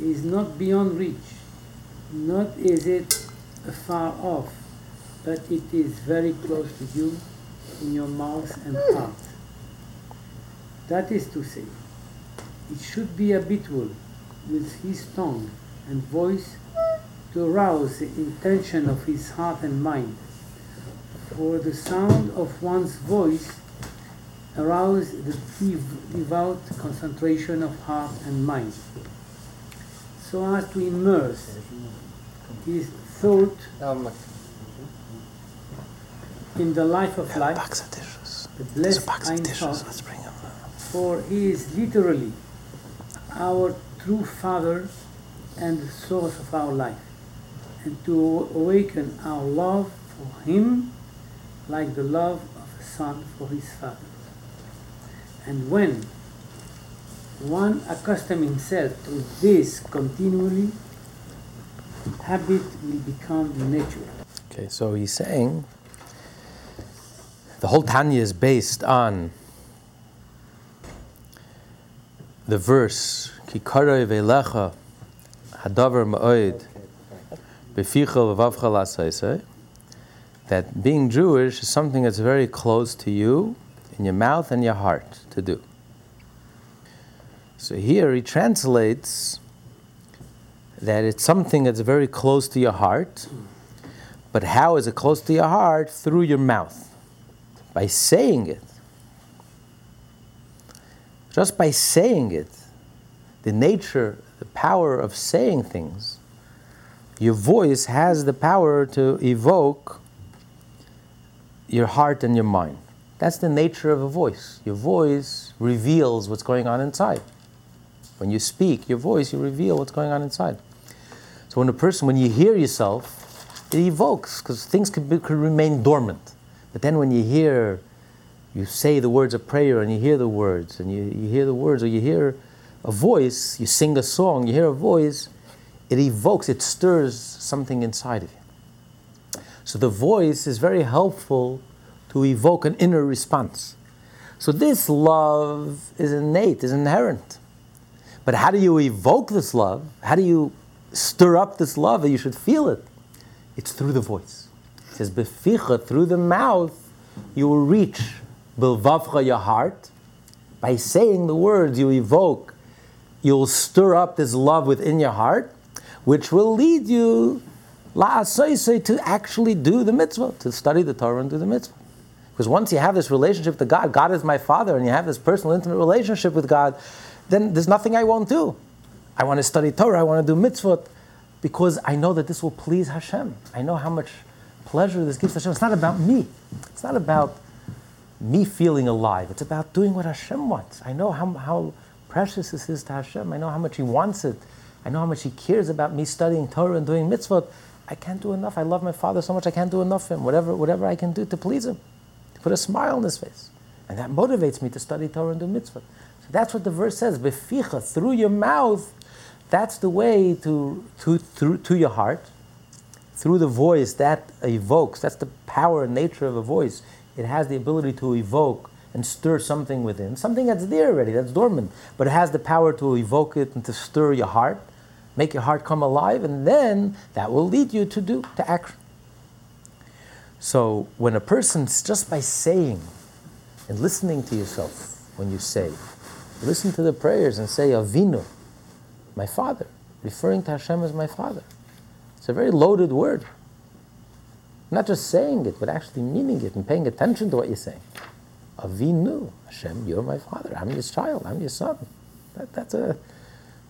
is not beyond reach, not is it far off, but it is very close to you in your mouth and heart. That is to say, it should be habitual with his tongue and voice to arouse the intention of his heart and mind. For the sound of one's voice arouses the devout concentration of heart and mind, so as to immerse his thought in the life of life, the blessed Ein Sof, for he is literally our true Father and the source of our life, and to awaken our love for Him like the love of a son for his father. And when one accustoms himself to this continually, habit will become nature. Okay, so he's saying the whole Tanya is based on the verse Kikarei velecha hadavar ma'oid beficha v'vavcha lasaisei that being Jewish is something that's very close to you in your mouth and your heart to do. So here he translates that it's something that's very close to your heart, but how is it close to your heart? Through your mouth, by saying it. Just by saying it, the nature, the power of saying things, your voice has the power to evoke your heart and your mind. That's the nature of a voice. Your voice reveals what's going on inside. When you speak, your voice, you reveal what's going on inside. So when a person, when you hear yourself, it evokes, because things could, be, could remain dormant. But then when you hear, you say the words of prayer and you hear the words, and you, you hear the words, or you hear a voice, you sing a song, you hear a voice, it evokes, it stirs something inside of you. So the voice is very helpful to evoke an inner response. So this love is innate, is inherent. But how do you evoke this love? How do you stir up this love that you should feel it? It's through the voice. It says, Beficha, through the mouth, you will reach Bilvavcha, your heart. By saying the words you evoke, you'll stir up this love within your heart, which will lead you la assoisay, to actually do the mitzvah, to study the Torah and do the mitzvah. Because once you have this relationship to God, God is my Father, and you have this personal, intimate relationship with God, then there's nothing I won't do. I want to study Torah, I want to do mitzvot, because I know that this will please Hashem. I know how much pleasure this gives Hashem. It's not about me. It's not about me feeling alive. It's about doing what Hashem wants. I know how, how precious this is to Hashem. I know how much He wants it. I know how much He cares about me studying Torah and doing mitzvot. I can't do enough. I love my Father so much I can't do enough for Him. Whatever, whatever I can do to please Him, to put a smile on His face. And that motivates me to study Torah and do mitzvot. So that's what the verse says. Beficha, through your mouth, that's the way to, to, through, to your heart. Through the voice, that evokes, that's the power and nature of a voice. It has the ability to evoke and stir something within, something that's there already, that's dormant, but it has the power to evoke it and to stir your heart, make your heart come alive, and then that will lead you to do, to action. So when a person's just by saying and listening to yourself when you say, listen to the prayers and say, Avinu, my father, referring to Hashem as my father. It's a very loaded word. Not just saying it, but actually meaning it and paying attention to what you're saying. Avinu, Hashem, you're my father. I'm your child. I'm your son. That, that's, a,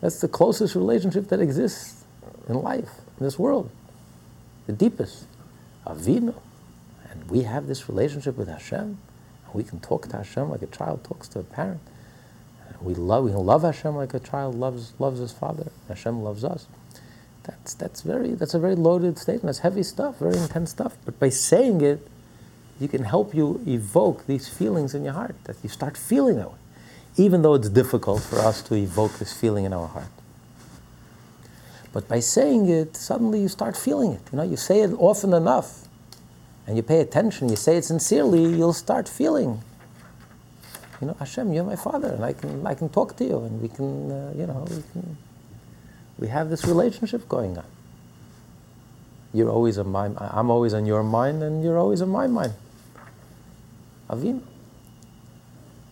that's the closest relationship that exists in life, in this world. The deepest. Avinu. And we have this relationship with Hashem. We can talk to Hashem like a child talks to a parent. We love, we can love Hashem like a child loves, loves his father. Hashem loves us. That's, that's, very, that's a very loaded statement. That's heavy stuff, very intense stuff. But by saying it, you can help you evoke these feelings in your heart, that you start feeling that way, even though it's difficult for us to evoke this feeling in our heart. But by saying it, suddenly you start feeling it. You know, you say it often enough, and you pay attention, you say it sincerely, you'll start feeling you know, Hashem, you're my father, and I can, I can talk to you, and we can, uh, you know, we can, we have this relationship going on. You're always on my, I'm always on your mind, and you're always on my mind. Avinu.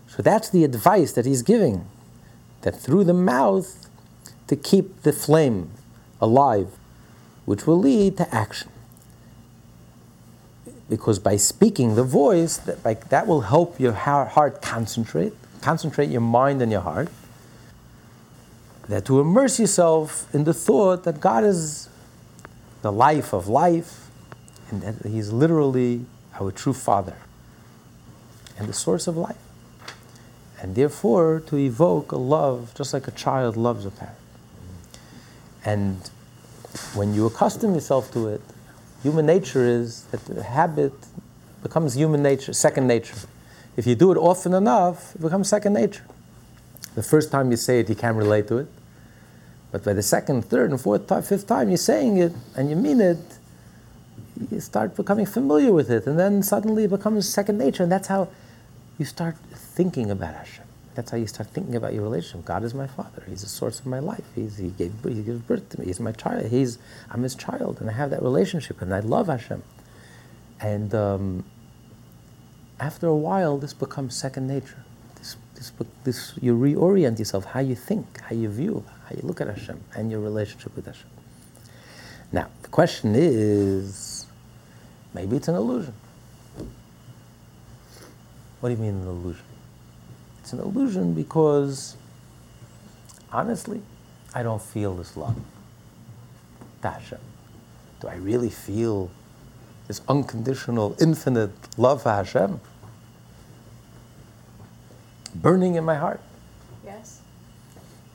So that's the advice that he's giving, that through the mouth to keep the flame alive, which will lead to action because by speaking the voice, that, by, that will help your heart concentrate, concentrate your mind and your heart. That to immerse yourself in the thought that God is the life of life, and that He's literally our true Father and the source of life. And therefore, to evoke a love just like a child loves a parent. And when you accustom yourself to it, human nature is that the habit becomes human nature, second nature. If you do it often enough, it becomes second nature. The first time you say it, you can't relate to it. But by the second, third, and fourth time, fifth time you're saying it and you mean it, you start becoming familiar with it. And then suddenly it becomes second nature. And that's how you start thinking about Hashem. That's how you start thinking about your relationship. God is my father. He's the source of my life. He's, he, gave, he gives birth to me. He's my child. He's, I'm his child. And I have that relationship. And I love Hashem. And um, after a while, this becomes second nature. This, this, this, you reorient yourself, how you think, how you view, how you look at Hashem, and your relationship with Hashem. Now, the question is maybe it's an illusion. What do you mean an illusion? It's an illusion because, honestly, I don't feel this love Hashem. Do I really feel this unconditional, infinite love for Hashem burning in my heart?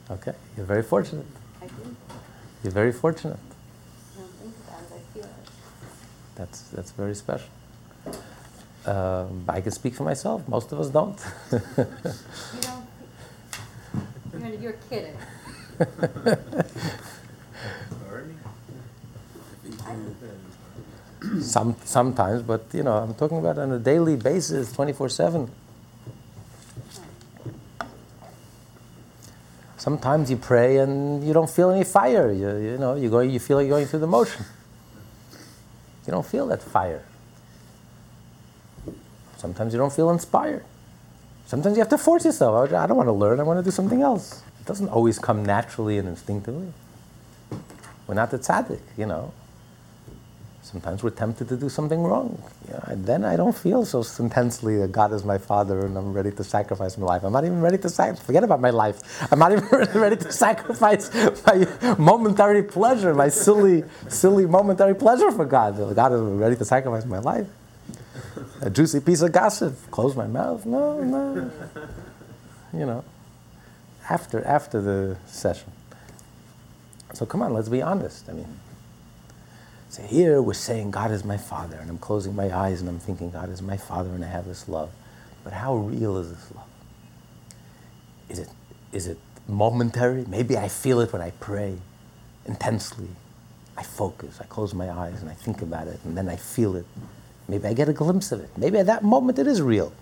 Okay, you're very fortunate. I do. You're very fortunate. I don't think about it, I feel it. That's, that's very special. Um, I can speak for myself. Most of us don't. You don't, you're, you're kidding. Some, sometimes, but you know, I'm talking about on a daily basis, 24 7. Sometimes you pray and you don't feel any fire. You, you know, you, go, you feel like you're going through the motion. You don't feel that fire. Sometimes you don't feel inspired. Sometimes you have to force yourself. I don't want to learn, I want to do something else. It doesn't always come naturally and instinctively. We're not the tzaddik, you know. Sometimes we're tempted to do something wrong. You know, then I don't feel so intensely that God is my Father and I'm ready to sacrifice my life. I'm not even ready to sacrifice. Forget about my life. I'm not even ready to sacrifice my momentary pleasure, my silly, silly momentary pleasure for God. God is ready to sacrifice my life. A juicy piece of gossip. Close my mouth. No, no. You know. After after the session. So come on, let's be honest. I mean. So here we're saying God is my Father, and I'm closing my eyes and I'm thinking God is my Father and I have this love. But how real is this love? Is it, is it momentary? Maybe I feel it when I pray intensely. I focus, I close my eyes and I think about it, and then I feel it. Maybe I get a glimpse of it. Maybe at that moment it is real.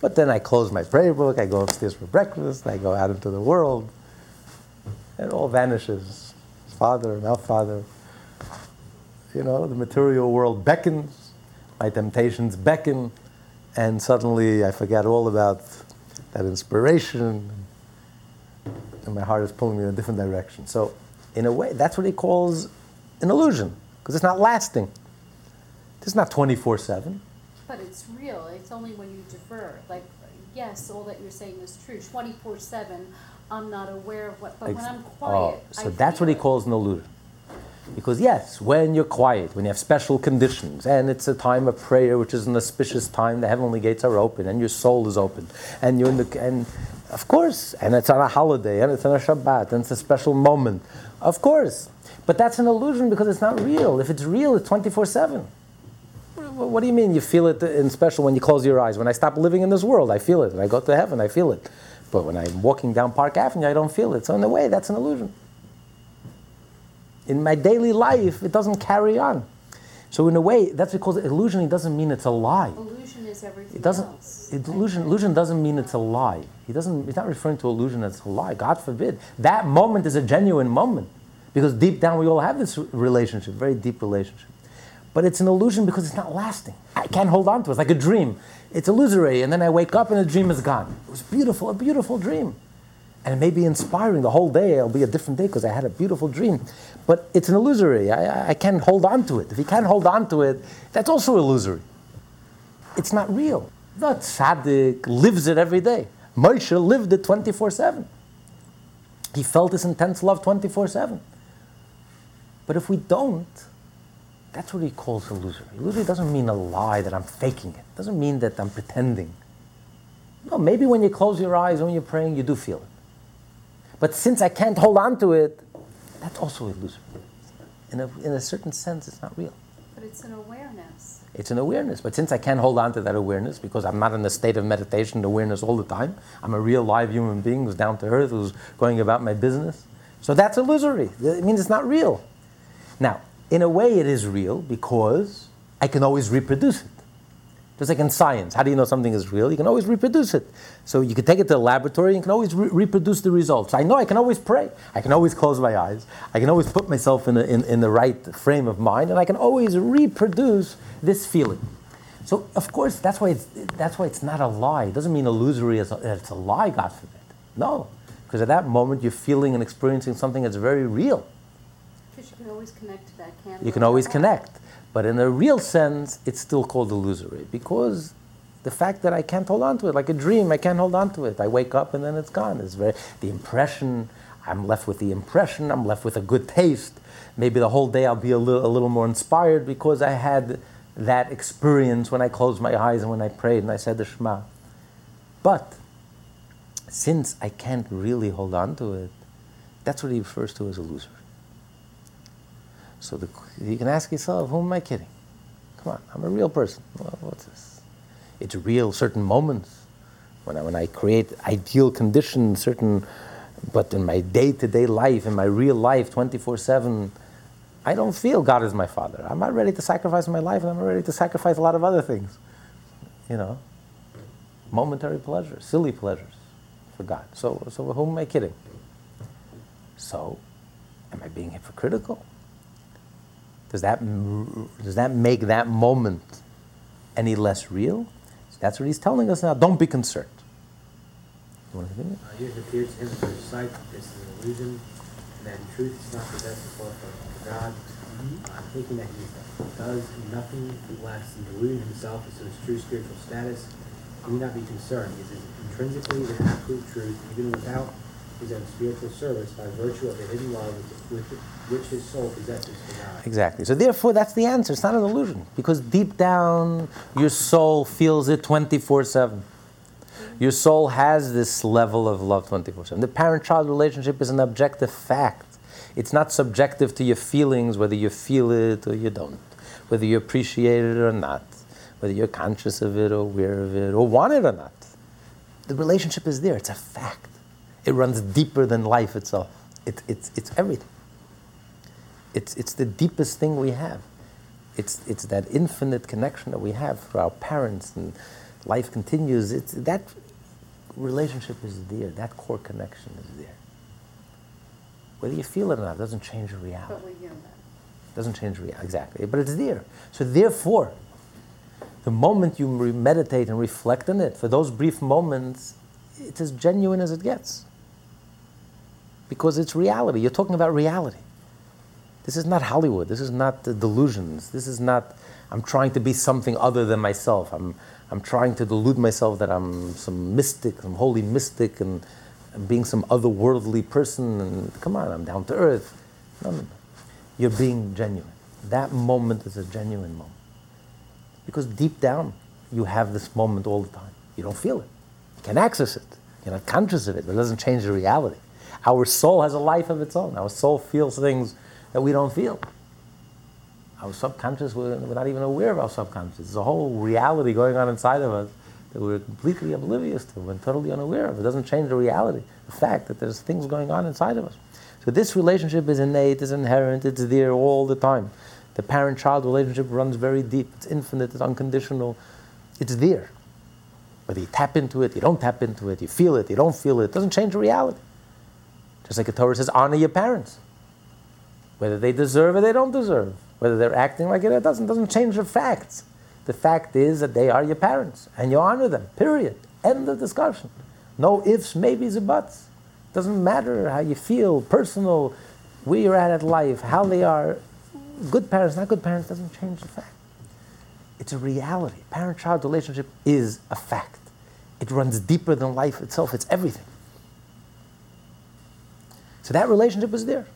But then I close my prayer book, I go upstairs for breakfast, I go out into the world. And it all vanishes. Father, now Father. You know, the material world beckons, my temptations beckon, and suddenly I forget all about that inspiration, and my heart is pulling me in a different direction. So, in a way, that's what he calls an illusion, because it's not lasting. It's not 24 7. But it's real, it's only when you defer. Like, yes, all that you're saying is true. 24 7, I'm not aware of what, but when I'm oh, quiet. Oh, so I that's what he calls an illusion. Because yes, when you're quiet, when you have special conditions, and it's a time of prayer, which is an auspicious time, the heavenly gates are open, and your soul is open, and you're in the and of course, and it's on a holiday, and it's on a Shabbat, and it's a special moment, of course. But that's an illusion because it's not real. If it's real, it's twenty four seven. What do you mean you feel it in special when you close your eyes? When I stop living in this world, I feel it. When I go to heaven, I feel it. But when I'm walking down Park Avenue, I don't feel it. So in a way, that's an illusion. In my daily life, it doesn't carry on. So in a way, that's because illusion. Doesn't mean it's a lie. Illusion is everything It doesn't. else. Illusion. Illusion doesn't mean it's a lie. He doesn't. He's not referring to illusion as a lie. God forbid. That moment is a genuine moment, because deep down we all have this relationship, very deep relationship. But it's an illusion because it's not lasting. I can't hold on to it. It's like a dream. It's illusory, and then I wake up and the dream is gone. It was beautiful, a beautiful dream. And it may be inspiring. The whole day it'll be a different day because I had a beautiful dream. But it's an illusory. I, I- can't hold on to it. If you can't hold on to it, that's also illusory. It's not real. The tzaddik lives it every day. Moshe lived it 24 7. He felt this intense love 24 7. But if we don't, that's what he calls illusory. Illusory doesn't mean a lie that I'm faking it. It doesn't mean that I'm pretending. No, maybe when you close your eyes, when you're praying, you do feel it. But since I can't hold on to it, That's also illusory. In a, in a certain sense, it's not real. But it's an awareness. It's an awareness. But since I can't hold on to that awareness because I'm not in a state of meditation awareness all the time, I'm a real live human being who's down to earth, who's going about my business. So that's illusory. It means it's not real. Now, in a way, it is real because I can always reproduce it. Just like in science, how do you know something is real? You can always reproduce it. So you can take it to the laboratory and you can always re- reproduce the results. I know I can always pray. I can always close my eyes. I can always put myself in, a, in, in the right frame of mind and I can always reproduce this feeling. So, of course, that's why it's, that's why it's not a lie. It doesn't mean illusory, a, it's a lie, God forbid. No, because at that moment you're feeling and experiencing something that's very real. Because you can always connect to that candle. You can always connect. But in a real sense, it's still called illusory because the fact that I can't hold on to it, like a dream, I can't hold on to it. I wake up and then it's gone. It's very the impression. I'm left with the impression. I'm left with a good taste. Maybe the whole day I'll be a little, a little more inspired because I had that experience when I closed my eyes and when I prayed and I said the Shema. But since I can't really hold on to it, that's what he refers to as illusory. So the, you can ask yourself, who am I kidding? Come on, I'm a real person. Well, what's this? It's real, certain moments. When I, when I create ideal conditions, certain, but in my day to day life, in my real life, 24 7, I don't feel God is my father. I'm not ready to sacrifice my life, and I'm not ready to sacrifice a lot of other things. You know, momentary pleasures, silly pleasures for God. So, so whom am I kidding? So, am I being hypocritical? Does that, does that make that moment any less real? That's what he's telling us now. Don't be concerned. You want to continue? Uh, it appears to him at first sight this is an illusion, and that in truth is not possessed for, for God. Uh, thinking that he does nothing less than delude himself as to his true spiritual status, need not be concerned. He is intrinsically the absolute truth, even without own spiritual service, by virtue of the hidden love with which his soul possesses for God. Exactly. So therefore, that's the answer. It's not an illusion because deep down, your soul feels it 24/7. Your soul has this level of love 24/7. The parent-child relationship is an objective fact. It's not subjective to your feelings, whether you feel it or you don't, whether you appreciate it or not, whether you're conscious of it or aware of it or want it or not. The relationship is there. It's a fact. It runs deeper than life itself. It, it's, it's everything. It's, it's the deepest thing we have. It's, it's that infinite connection that we have for our parents and life continues. It's, that relationship is there. That core connection is there. Whether you feel it or not it doesn't change the reality. But we hear that. Doesn't change reality, exactly. But it's there. So therefore, the moment you meditate and reflect on it, for those brief moments, it's as genuine as it gets. Because it's reality. You're talking about reality. This is not Hollywood. This is not delusions. This is not, I'm trying to be something other than myself. I'm, I'm trying to delude myself that I'm some mystic, some holy mystic, and, and being some otherworldly person. And come on, I'm down to earth. No, no, no. You're being genuine. That moment is a genuine moment. Because deep down, you have this moment all the time. You don't feel it. You can access it. You're not conscious of it, but it doesn't change the reality. Our soul has a life of its own. Our soul feels things that we don't feel. Our subconscious, we're, not even aware of our subconscious. There's a whole reality going on inside of us that we're completely oblivious to and totally unaware of. It doesn't change the reality, the fact that there's things going on inside of us. So this relationship is innate, is inherent, it's there all the time. The parent-child relationship runs very deep. It's infinite, it's unconditional. It's there. Whether you tap into it, you don't tap into it, you feel it, you don't feel it, it doesn't change the reality. Just like the Torah says, honor your parents. Whether they deserve it or they don't deserve. Whether they're acting like it or it doesn't, doesn't change the facts. The fact is that they are your parents and you honor them. Period. End of discussion. No ifs, maybes, or buts. Doesn't matter how you feel, personal, where you're at at life, how they are. Good parents, not good parents, doesn't change the fact. It's a reality. Parent child relationship is a fact. It runs deeper than life itself, it's everything. So that relationship was there.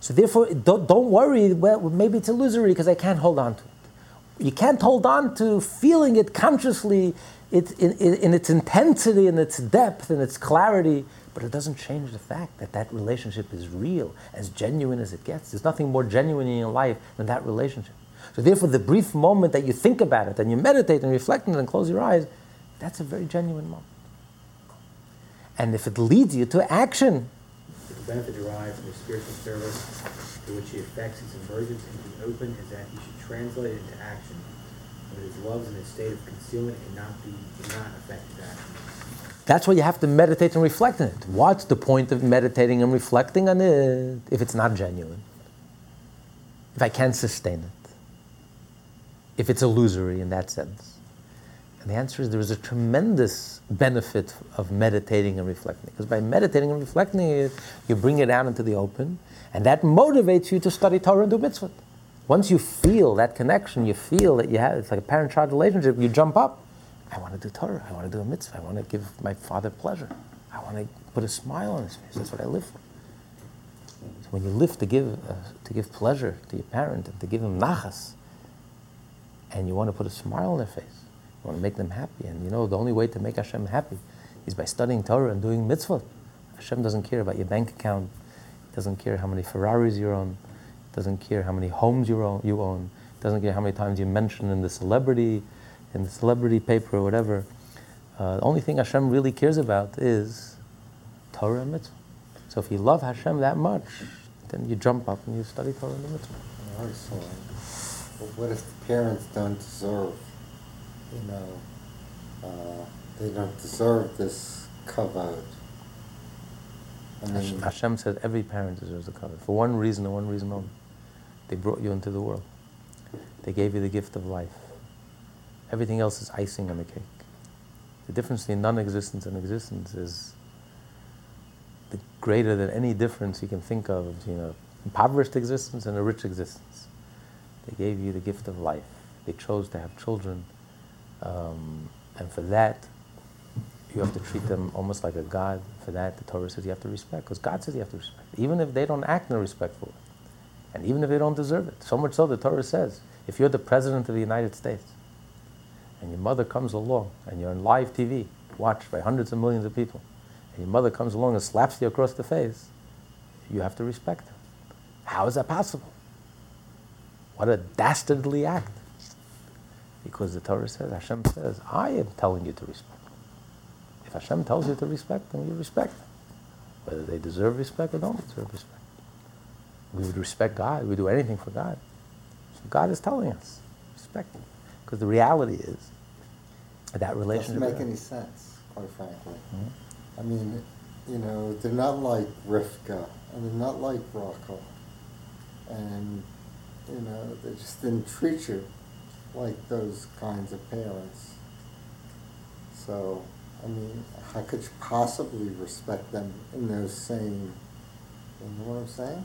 So therefore, don't, don't worry, well, maybe it's illusory because I can't hold on to it. you can't hold on to feeling it consciously it, in, in, in its intensity and its depth and its clarity, but it doesn't change the fact that that relationship is real, as genuine as it gets. There's nothing more genuine in your life than that relationship. So, therefore, the brief moment that you think about it and you meditate and reflect on it and close your eyes, that's a very genuine moment. And if it leads you to action, benefit derived from the spiritual service to which he affects his emergence into the open is that he should translate it into action. But his love's in a state of concealment cannot be cannot affect his action. That's why you have to meditate and reflect on it. What's the point of meditating and reflecting on it if it's not genuine? If I can't sustain it? If it's illusory in that sense? And the answer is there is a tremendous benefit of meditating and reflecting. Because by meditating and reflecting you bring it out into the open, and that motivates you to study Torah and do mitzvot. Once you feel that connection, you feel that you have, it's like a parent child relationship, you jump up. I want to do Torah, I want to do a mitzvah, I want to give my father pleasure, I want to put a smile on his face. That's what I live for. So when you live to give, uh, to give pleasure to your parent and to give him nachas, and you want to put a smile on their face, you want to make them happy. And you know, the only way to make Hashem happy is by studying Torah and doing mitzvot. Hashem doesn't care about your bank account, doesn't care how many Ferraris you own, doesn't care how many homes you own, doesn't care how many times you mention in the celebrity, in the celebrity paper or whatever. Uh, the only thing Hashem really cares about is Torah and mitzvah. So if you love Hashem that much, then you jump up and you study Torah and mitzvah. Sorry. What if the parents don't deserve, you know, uh, they don't deserve this kavod? I mean, Hashem, Hashem says every parent deserves a kavod for one reason and one reason only. They brought you into the world. They gave you the gift of life. Everything else is icing on the cake. The difference between non-existence and existence is the greater than any difference you can think of. You know, impoverished existence and a rich existence. They gave you the gift of life. They chose to have children, um, and for that, you have to treat them almost like a god. For that, the Torah says you have to respect, because God says you have to respect, even if they don't act in a respectful way, and even if they don't deserve it. So much so, the Torah says, if you're the president of the United States, and your mother comes along, and you're on live TV, watched by hundreds of millions of people, and your mother comes along and slaps you across the face, you have to respect her. How is that possible? What a dastardly act. Because the Torah says, Hashem says, I am telling you to respect. If Hashem tells you to respect them, you respect them. Whether they deserve respect or don't deserve respect. We would respect God. We would do anything for God. So God is telling us, respect Him. Because the reality is that relationship doesn't make any sense, quite frankly. Hmm? I mean, you know, they're not like Rivka, and they're not like Rachel, and you know, they just didn't treat you like those kinds of parents. So, I mean, how could you possibly respect them in those same? You know what I'm saying?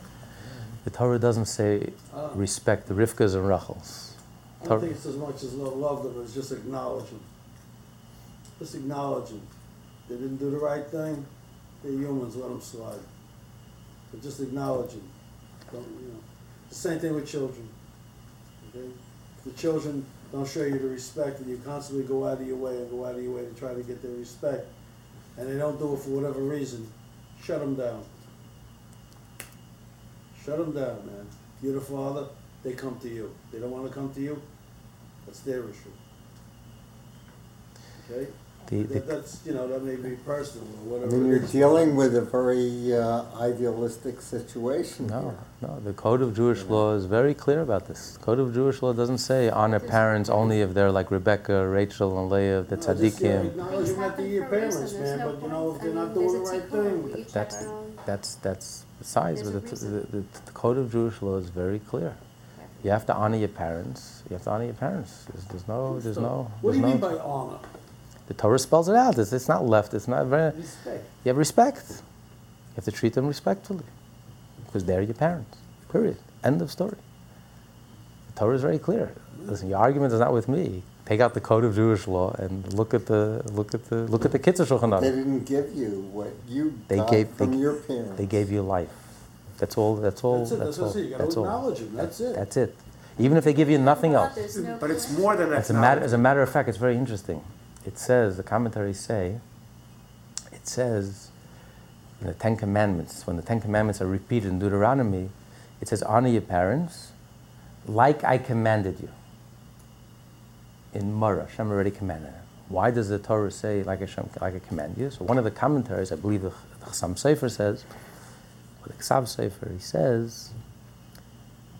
The Torah doesn't say Uh, respect the Rivkas and Rachels. I don't think it's as much as love, love them, it's just acknowledge them. Just acknowledge them. They didn't do the right thing, they're humans, let them slide. But just acknowledge them. Don't, you know, the same thing with children. Okay? The children don't show you the respect and you constantly go out of your way and go out of your way to try to get their respect, and they don't do it for whatever reason, shut them down. Shut them down, man. You're the father, they come to you. They don't wanna come to you, that's their issue. Okay? The, the, that's, you know, that may be personal or whatever. I whatever. mean, it you're is. dealing with a very uh, idealistic situation no, here. no. The Code of Jewish law is very clear about this. Code of Jewish law doesn't say honor parents only if they're like Rebecca, Rachel, and Leah, the No, just, yeah, tzaddikim. Acknowledge Things them the happen your parents, reason. Man, no but you know, if they're not doing the there's a right tikkun. thing. We each That's have our own. that's that's besides. But a the, reason. the, the, the Code of Jewish law is very clear. You have to honor your parents. You have to honor your parents. There's, there's no, there's no. What do there's you no, mean by honor? The Torah spells it out. It's, it's not left. It's not very. Respect. You have respect. You have to treat them respectfully because they're your parents. Period. End of story. The Torah is very clear. Listen, your argument is not with me. Take out the code of Jewish law and look at the look at the look at the Kitzur Shulchan They didn't give you what you They got gave from they, your parents. they gave you life. That's all. That's all. That's it, that's what I all. say, you gotta that's all. acknowledge 'em, that's it. That's it. Even if they give you nothing else. no But it's more than that. As a, matter, as a matter of fact, it's very interesting. It says, the commentaries say, it says in the Ten Commandments, when the Ten Commandments are repeated in Deuteronomy, it says, honor your parents like I commanded you. In Marah, Hashem already commanded. Why does the Torah say, like Hashem, like I command you? So one of the commentaries, I believe the, the Chassam Sofer says, or the Ksav Sofer, he says,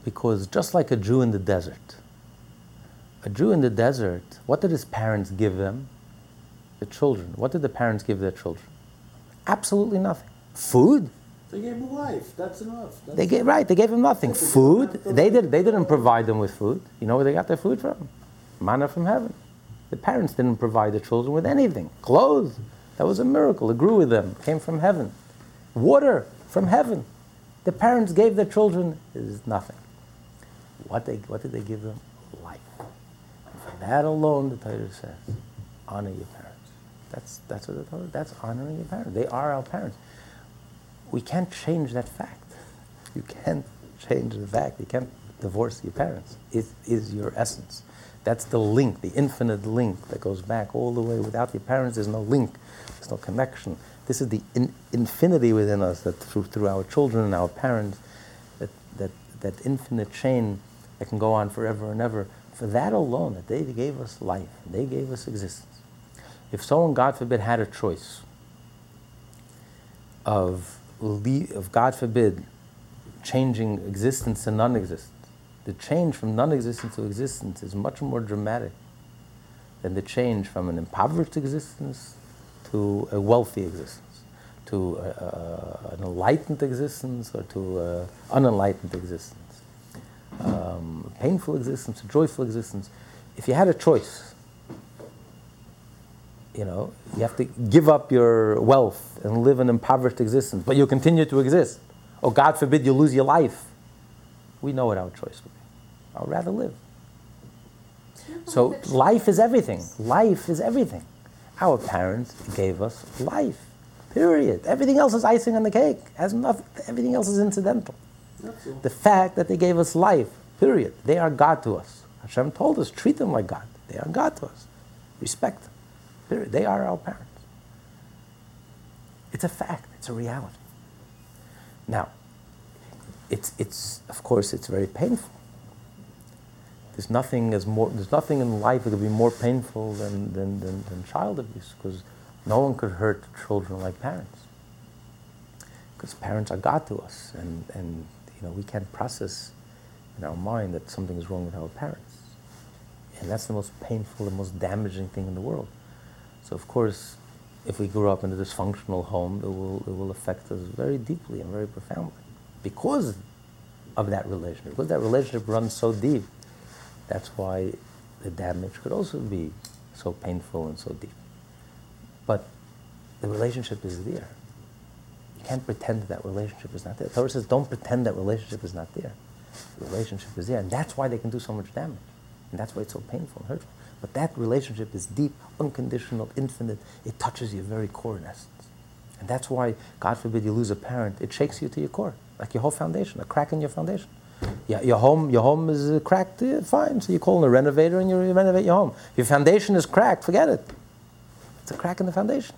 because just like a Jew in the desert, a Jew in the desert, what did his parents give them? The children. What did the parents give their children? Absolutely nothing. Food? They gave them life, that's enough. That's They gave right. They gave them nothing. Yes, they Food. don't They did. They didn't provide them with food. You know where they got their food from? Manna from heaven. The parents didn't provide the children with anything. Clothes. That was a miracle. It grew with them. Came from heaven. Water from heaven. The parents gave their children is nothing. What they what did they give them? Life. And for that alone, the Torah says, honor your parents. That's that's what the Torah. That's honoring your parents. They are our parents we can't change that fact. You can't change the fact. You can't divorce your parents. It is your essence. That's the link, the infinite link that goes back all the way. Without your parents, there's no link, there's no connection. This is the in, infinity within us that through, through our children and our parents, that, that, that infinite chain that can go on forever and ever. For that alone, that they gave us life, they gave us existence. If someone, God forbid, had a choice, of, of God forbid, changing existence to non existence. The change from non existence to existence is much more dramatic than the change from an impoverished existence to a wealthy existence, to a, a, an enlightened existence or to an unenlightened existence. Um, painful existence, a joyful existence. If you had a choice, you know, you have to give up your wealth and live an impoverished existence, but you continue to exist. Or God forbid you lose your life. We know what our choice would be. I'd rather live. So life is everything. Life is everything. Our parents gave us life. Period. Everything else is icing on the cake. Has nothing, everything else is incidental. The fact that they gave us life, period. They are God to us. Hashem told us, treat them like God. They are God to us. Respect them. Period. They are our parents. It's a fact. It's a reality. Now, it's, it's of course, it's very painful. There's nothing as more. There's nothing in life that could be more painful than, than, than, than child abuse, because no one could hurt children like parents. Because parents are God to us, and, and you know we can't process in our mind that something is wrong with our parents, and that's the most painful, the most damaging thing in the world. So of course, if we grew up in a dysfunctional home, it will it will affect us very deeply and very profoundly, because of that relationship. Because that relationship runs so deep, that's why the damage could also be so painful and so deep. But the relationship is there. You can't pretend that, that relationship is not there. The Torah says, don't pretend that relationship is not there. The relationship is there, and that's why they can do so much damage. And that's why it's so painful and hurtful. But that relationship is deep, unconditional, infinite. It touches your very core in essence. And that's why, God forbid, you lose a parent, it shakes you to your core, like your whole foundation, a crack in your foundation. Yeah, your home, your home is cracked, uh, fine. So you call in a renovator and you renovate your home. Your foundation is cracked, forget it. It's a crack in the foundation.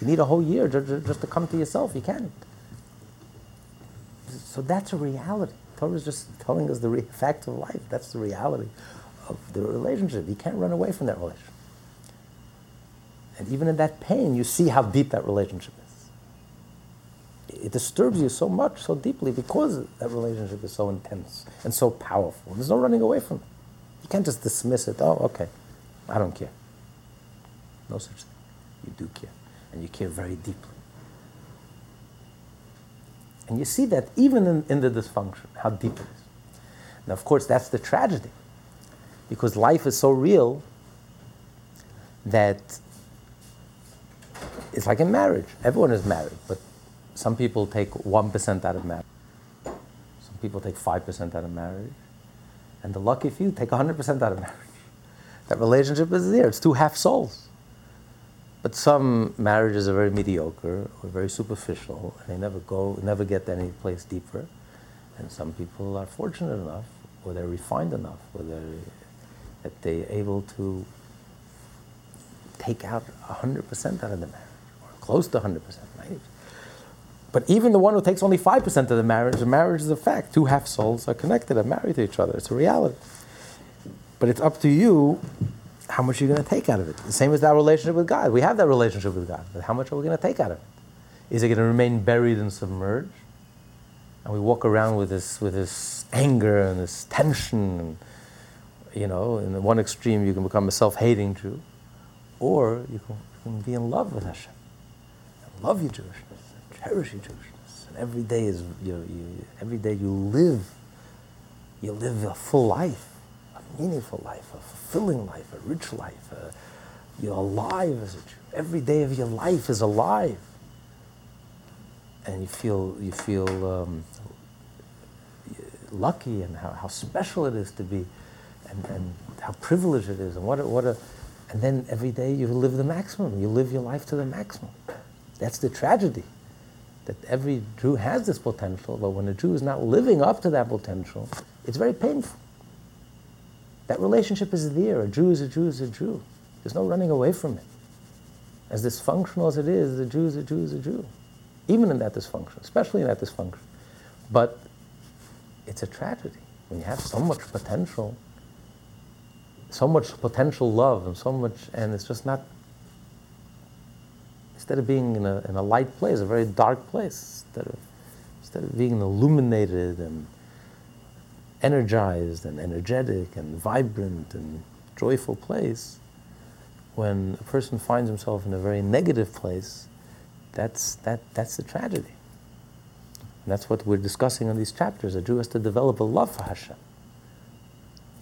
You need a whole year just, just to come to yourself. You can't. So that's a reality. Torah is just telling us the re- fact of life. That's the reality of the relationship. You can't run away from that relationship. And even in that pain, you see how deep that relationship is. It disturbs you so much, so deeply, because that relationship is so intense and so powerful. There's no running away from it. You can't just dismiss it. Oh, okay, I don't care. No such thing. You do care, and you care very deeply. And you see that even in, in the dysfunction, how deep it is. Now, of course, that's the tragedy, because life is so real that it's like in marriage. Everyone is married, but some people take 1% out of marriage. Some people take 5% out of marriage. And the lucky few take 100% out of marriage. That relationship is there. It's two half souls. But some marriages are very mediocre or very superficial, and they never go, never get any place deeper. And some people are fortunate enough or they're refined enough, or they're, that they're able to take out 100% out of the marriage, or close to 100%, right? But even the one who takes only 5% of the marriage, the marriage is a fact. Two half souls are connected and married to each other. It's a reality. But it's up to you how much you're going to take out of it. The same as our relationship with God. We have that relationship with God, but how much are we going to take out of it? Is it going to remain buried and submerged? And we walk around with this, with this anger and this tension. And, you know, in one extreme, you can become a self hating Jew, or you can, you can be in love with Hashem. and love your Jewishness, and cherish your Jewishness. And every day is, you, you, every day you live, you live a full life, a meaningful life, a fulfilling life, a rich life. A, you're alive as a Jew. Every day of your life is alive and you feel you feel um, lucky and how, how special it is to be and, and how privileged it is and what a, what a and then every day you live the maximum. You live your life to the maximum. That's the tragedy that every Jew has this potential but when a Jew is not living up to that potential it's very painful. That relationship is there. A Jew is a Jew is a Jew. There's no running away from it. As dysfunctional as it is a Jew is a Jew is a Jew. Even in that dysfunction, especially in that dysfunction. But it's a tragedy when you have so much potential, so much potential love, and so much, and it's just not. Instead of being in a, in a light place, a very dark place, instead of, instead of being illuminated and energized and energetic and vibrant and joyful place, when a person finds himself in a very negative place, that's, that, that's the tragedy. And that's what we're discussing in these chapters. A Jew has to develop a love for Hashem.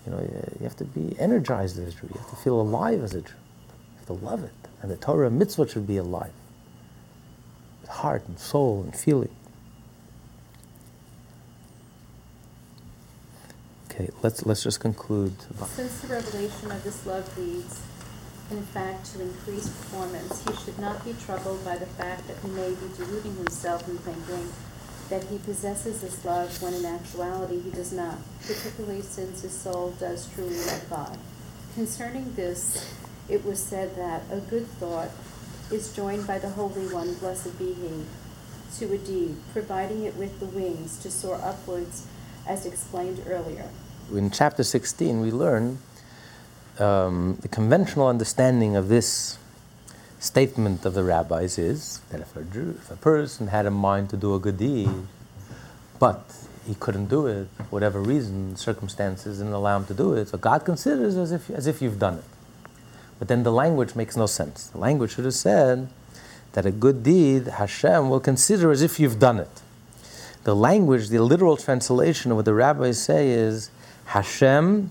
You know, you have to be energized as a Jew. You have to feel alive as a Jew. You have to love it. And the Torah mitzvah should be alive. With heart and soul and feeling. Okay, let's, let's just conclude. Since the revelation of this love leads in fact, to increased performance, he should not be troubled by the fact that he may be deluding himself in thinking that he possesses this love when in actuality he does not, particularly since his soul does truly love God. Concerning this, it was said that a good thought is joined by the Holy One, blessed be he, to a deed, providing it with the wings to soar upwards, as explained earlier. In chapter 16, we learn um, the conventional understanding of this statement of the rabbis is that if a, Jew, if a person had a mind to do a good deed, but he couldn't do it, for whatever reason, circumstances didn't allow him to do it, so God considers as if, as if you've done it. But then the language makes no sense. The language should have said that a good deed, Hashem will consider as if you've done it. The language, the literal translation of what the rabbis say is Hashem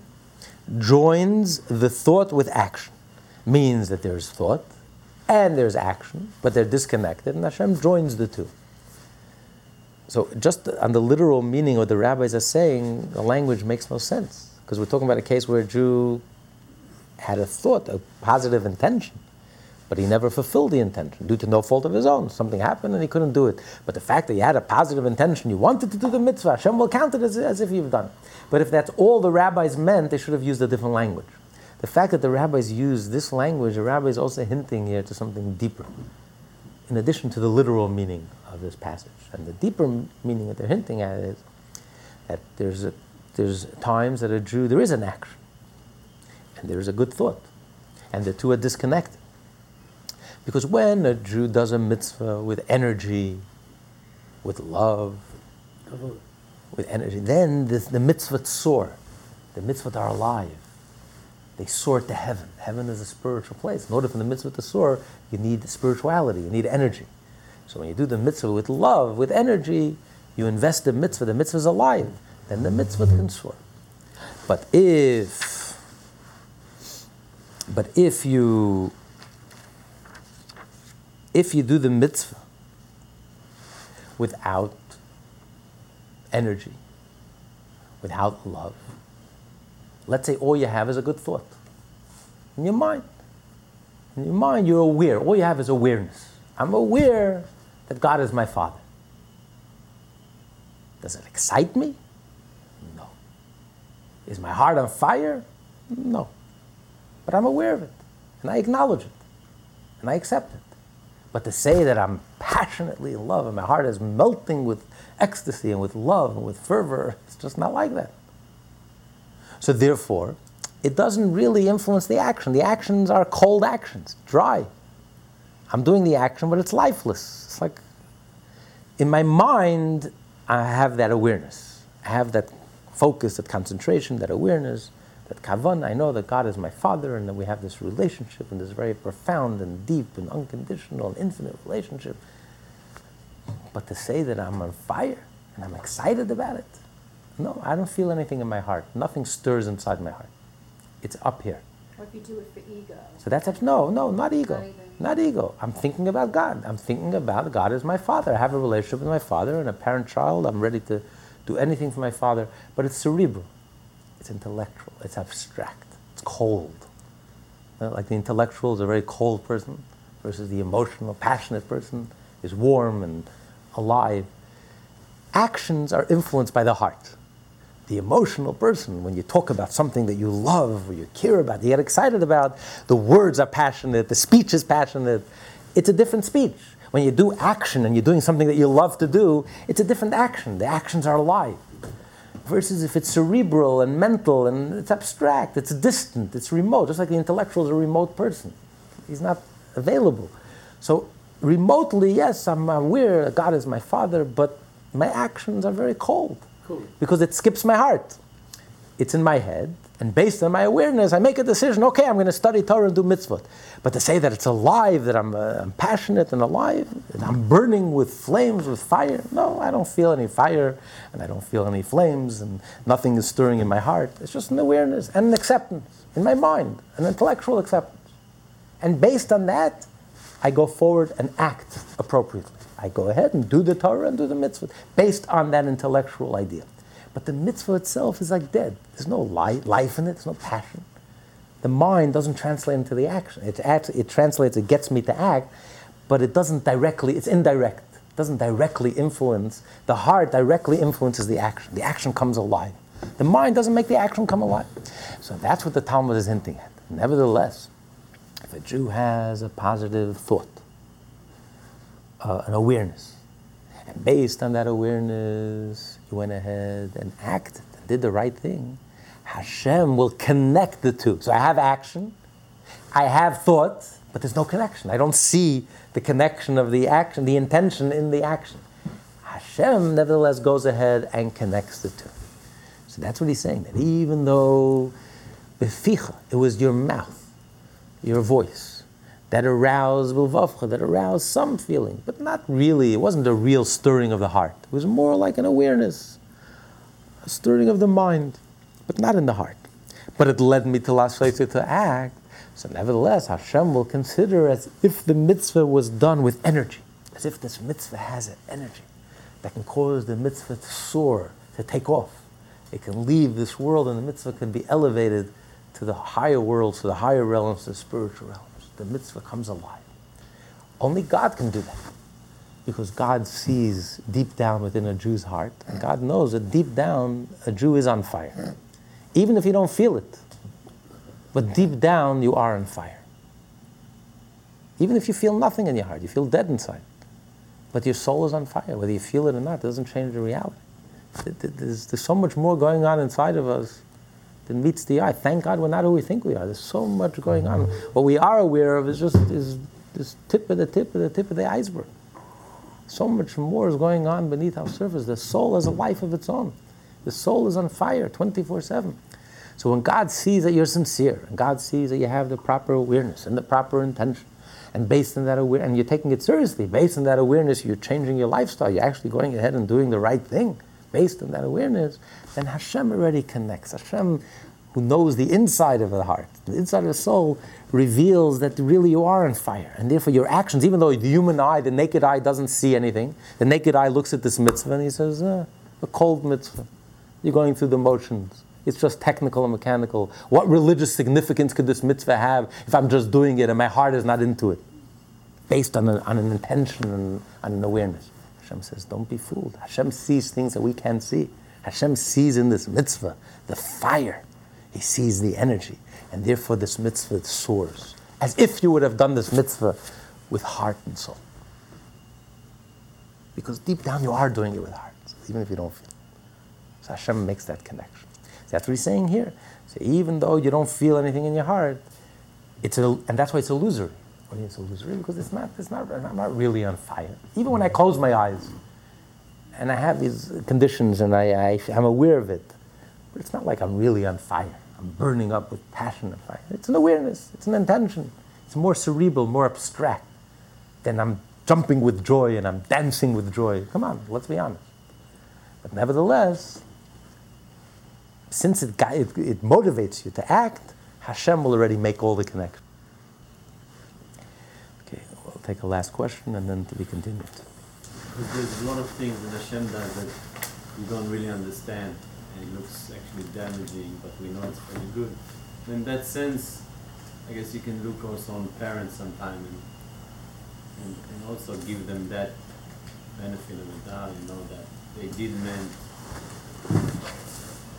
joins the thought with action. Means that there's thought and there's action, but they're disconnected, and Hashem joins the two. So, just on the literal meaning of what the rabbis are saying, the language makes no sense. Because we're talking about a case where a Jew had a thought, a positive intention, but he never fulfilled the intention due to no fault of his own. Something happened and he couldn't do it. But the fact that he had a positive intention, you wanted to do the mitzvah, Hashem will count it as, as if you've done. But if that's all the rabbis meant, they should have used a different language. The fact that the rabbis use this language, the rabbi is also hinting here to something deeper, in addition to the literal meaning of this passage. And the deeper meaning that they're hinting at is that there's, a, there's times that a Jew, there is an action, and there is a good thought, and the two are disconnected. Because when a Jew does a mitzvah with energy, with love, with energy. Then the, the mitzvot soar. The mitzvot are alive. They soar to heaven. Heaven is a spiritual place. In order for the mitzvah to soar, you need spirituality, you need energy. So when you do the mitzvah with love, with energy, you invest the mitzvah, the mitzvah is alive, then the mitzvah can soar. But if, but if you, if you do the mitzvah without energy, without love. Let's say all you have is a good thought in your mind. In your mind, you're aware. All you have is awareness. I'm aware that God is my Father. Does it excite me? No. Is my heart on fire? No. But I'm aware of it, and I acknowledge it, and I accept it. But to say that I'm passionately in love and my heart is melting with ecstasy and with love and with fervor, it's just not like that. So therefore, it doesn't really influence the action. The actions are cold actions, dry. I'm doing the action, but it's lifeless. It's like in my mind, I have that awareness. I have that focus, that concentration, that awareness, that kavan. I know that God is my Father, and that we have this relationship, and this very profound and deep and unconditional and infinite relationship. But to say that I'm on fire and I'm excited about it, no, I don't feel anything in my heart. Nothing stirs inside my heart. It's up here. Or if you do it for ego. So that's no, no, not ego. Not even. Not ego. I'm thinking about God. I'm thinking about God as my father. I have a relationship with my father and a parent child. I'm ready to do anything for my father. But it's cerebral. It's intellectual. It's abstract. It's cold. Uh, like the intellectual is a very cold person versus the emotional, passionate person is warm and alive. Actions are influenced by the heart. The emotional person, when you talk about something that you love or you care about, you get excited about, the words are passionate, the speech is passionate. It's a different speech. When you do action and you're doing something that you love to do, it's a different action. The actions are alive. Versus if it's cerebral and mental and it's abstract, it's distant, it's remote, just like the intellectual is a remote person. He's not available. So, remotely, yes, I'm aware God is my Father, but my actions are very cold Cool. because it skips my heart. It's in my head, and based on my awareness, I make a decision. Okay, I'm going to study Torah and do mitzvot. But to say that it's alive, that I'm, uh, I'm passionate and alive, and I'm burning with flames, with fire, no, I don't feel any fire, and I don't feel any flames, and nothing is stirring in my heart. It's just an awareness and an acceptance in my mind, an intellectual acceptance. And based on that, I go forward and act appropriately. I go ahead and do the Torah and do the mitzvah based on that intellectual idea. But the mitzvah itself is like dead. There's no life, life in it, there's no passion. The mind doesn't translate into the action. It, act, it translates, it gets me to act, but it doesn't directly, it's indirect. It doesn't directly influence. The heart directly influences the action. The action comes alive. The mind doesn't make the action come alive. So that's what the Talmud is hinting at. Nevertheless, if a Jew has a positive thought, uh, an awareness, and based on that awareness, you went ahead and acted and did the right thing, Hashem will connect the two. So I have action, I have thought, but there's no connection. I don't see the connection of the action, the intention in the action. Hashem nevertheless goes ahead and connects the two. So that's what he's saying, that even though beficha, it was your mouth, your voice, that aroused bilvavcha, that aroused some feeling, but not really. It wasn't a real stirring of the heart. It was more like an awareness, a stirring of the mind, but not in the heart. But it led me to lasvaita to act. So nevertheless, Hashem will consider as if the mitzvah was done with energy, as if this mitzvah has an energy that can cause the mitzvah to soar, to take off. It can leave this world, and the mitzvah can be elevated to the higher worlds, to the higher realms, to the spiritual realms. The mitzvah comes alive. Only God can do that. Because God sees deep down within a Jew's heart, and God knows that deep down a Jew is on fire. Even if you don't feel it. But deep down you are on fire. Even if you feel nothing in your heart, you feel dead inside. But your soul is on fire. Whether you feel it or not, it doesn't change the reality. There's, there's so much more going on inside of us than meets the eye. Thank God we're not who we think we are. There's so much going on. What we are aware of is just is this tip of the tip of the tip of the iceberg. So much more is going on beneath our surface. The soul has a life of its own. The soul is on fire 24 7. So when God sees that you're sincere, and God sees that you have the proper awareness and the proper intention, and based on that awareness, and you're taking it seriously, based on that awareness, you're changing your lifestyle, you're actually going ahead and doing the right thing, based on that awareness, then Hashem already connects. Hashem, who knows the inside of the heart, the inside of the soul, reveals that really you are on fire. And therefore, your actions, even though the human eye, the naked eye, doesn't see anything, the naked eye looks at this mitzvah and he says, uh, a cold mitzvah. You're going through the motions. It's just technical and mechanical. What religious significance could this mitzvah have if I'm just doing it and my heart is not into it? Based on, a, on an intention and on an awareness. Hashem says, don't be fooled. Hashem sees things that we can't see. Hashem sees in this mitzvah the fire. He sees the energy. And therefore this mitzvah soars. As if you would have done this mitzvah with heart and soul. Because deep down you are doing it with heart, even if you don't feel it. So Hashem makes that connection. That's what he's saying here. So even though you don't feel anything in your heart, it's a, and that's why it's illusory. Oh, what is illusory? Because it's not, it's not, I'm not really on fire. Even when I close my eyes and I have these conditions and I, I, I'm aware of it, but it's not like I'm really on fire. I'm burning up with passion and fire. It's an awareness, it's an intention. It's more cerebral, more abstract than I'm jumping with joy and I'm dancing with joy. Come on, let's be honest. But nevertheless, since it, it, it motivates you to act, Hashem will already make all the connection. Take a last question and then to be continued. There's a lot of things that Hashem does that you don't really understand, and it looks actually damaging, but we know it's really good. In that sense, I guess you can look also on parents sometime and, and, and also give them that benefit of the doubt, you know, that they did meant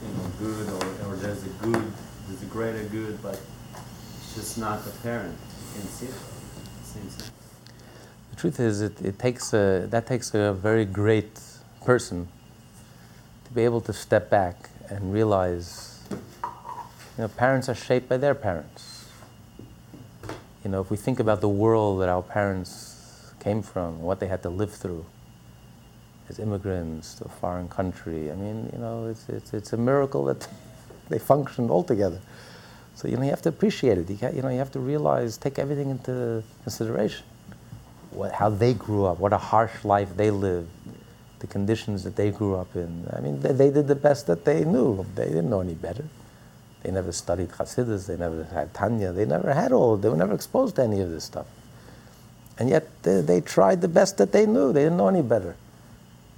you know, good or, or there's a good, there's a greater good, but it's just not apparent. You can see it. Truth is, it, it takes a, that takes a very great person to be able to step back and realize, you know, parents are shaped by their parents. You know, if we think about the world that our parents came from, what they had to live through, as immigrants to a foreign country. I mean, you know, it's, it's, it's a miracle that they functioned all together. So, you know, you have to appreciate it. You, you know, you have to realize, take everything into consideration. What, how they grew up, what a harsh life they lived, the conditions that they grew up in. I mean, they, they did the best that they knew. They didn't know any better. They never studied Hasidus, they never had Tanya, they never had all, they were never exposed to any of this stuff. And yet they, they tried the best that they knew, they didn't know any better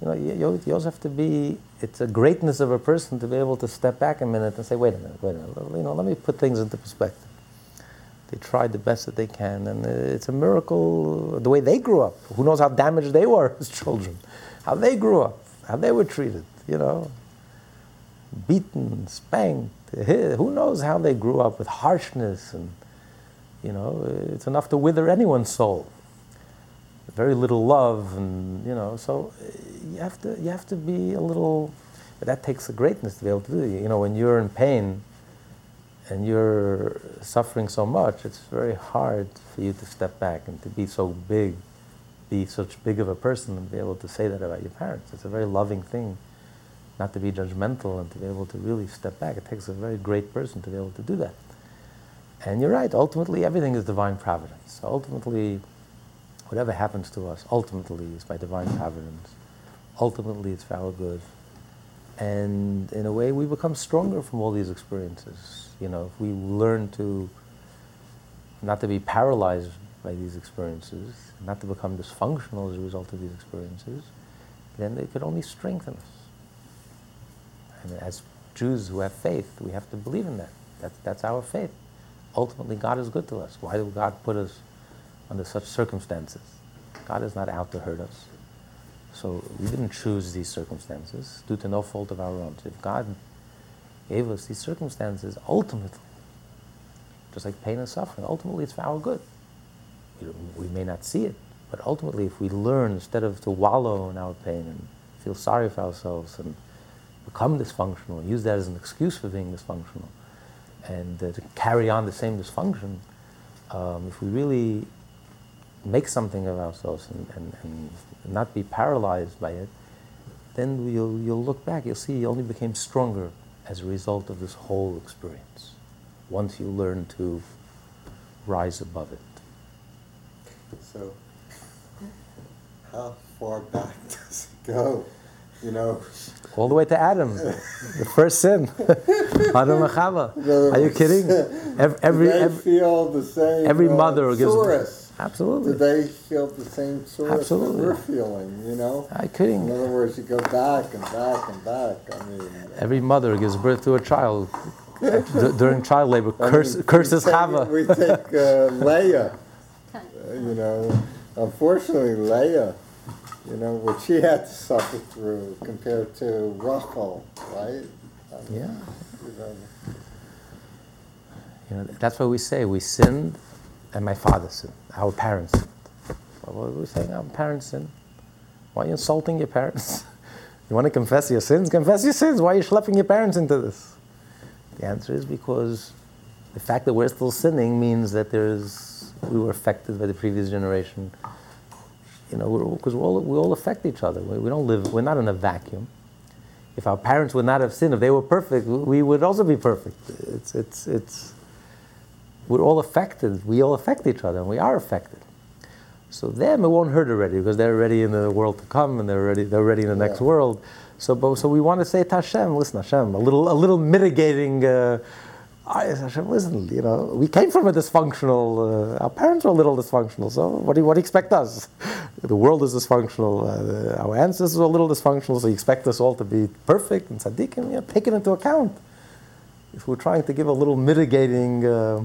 you know, you, you also have to be, it's a greatness of a person to be able to step back a minute and say, wait a minute, wait a minute, you know, let me put things into perspective. They tried the best that they can, and it's a miracle the way they grew up. Who knows how damaged they were as children, how they grew up, how they were treated, you know, beaten, spanked. Who knows how they grew up with harshness and, you know, it's enough to wither anyone's soul very little love, and you know, so you have to you have to be a little. That takes a greatness to be able to do. You know, when you're in pain and you're suffering so much, it's very hard for you to step back and to be so big, be such big of a person, and be able to say that about your parents. It's a very loving thing, not to be judgmental and to be able to really step back. It takes a very great person to be able to do that. And you're right. Ultimately, everything is divine providence. Ultimately whatever happens to us ultimately is by divine providence. Ultimately, it's for our good. And in a way, we become stronger from all these experiences. You know, if we learn to not to be paralyzed by these experiences, not to become dysfunctional as a result of these experiences, then they could only strengthen us. And as Jews who have faith, we have to believe in that. That's, that's our faith. Ultimately, God is good to us. Why did God put us under such circumstances. God is not out to hurt us. So we didn't choose these circumstances due to no fault of our own. If God gave us these circumstances, ultimately, just like pain and suffering, ultimately it's for our good. We, may not see it, but ultimately if we learn instead of to wallow in our pain and feel sorry for ourselves and become dysfunctional use that as an excuse for being dysfunctional and uh, to carry on the same dysfunction, um, if we really make something of ourselves and, and, and not be paralyzed by it, then you'll, you'll look back, you'll see you only became stronger as a result of this whole experience, once you learn to rise above it. So, how far back does it go? You know, all the way to Adam, the first sin. Adam and Chava. Are you kidding? Every, every, every, feel the same. Every mother uh, gives. Absolutely. Do they feel the same sort Absolutely. that we're feeling, you know? I couldn't. In other words, you go back and back and back. I mean, every mother gives birth to a child during child labor. Curse, mean, curses Chava. We take uh, Leah. You know, unfortunately, Leah You know, what she had to suffer through compared to Rachel, right? I mean, Yeah. You know, You know, that's why we say we sinned and my father sinned. Our parents sinned. Well, we saying? Our parents sinned. Why are you insulting your parents? you want to confess your sins? Confess your sins. Why are you schlepping your parents into this? The answer is because the fact that we're still sinning means that there's we were affected by the previous generation. You know, because we all, we all affect each other. We, we don't live. We're not in a vacuum. If our parents would not have sinned, if they were perfect, we would also be perfect. It's it's it's we're all affected. We all affect each other, and we are affected. So them, it won't hurt already because they're already in the world to come, and they're already they're already in the next world. So, but, so we want to say to Hashem, listen, Hashem, a little a little mitigating. Uh, Hashem, listen, you know, we came from a dysfunctional. Uh, our parents were a little dysfunctional. So what do you, what do you expect us? The world is dysfunctional. Uh, our ancestors were a little dysfunctional. So you expect us all to be perfect and tzaddikim? You know, take it into account. If we're trying to give a little mitigating. Uh,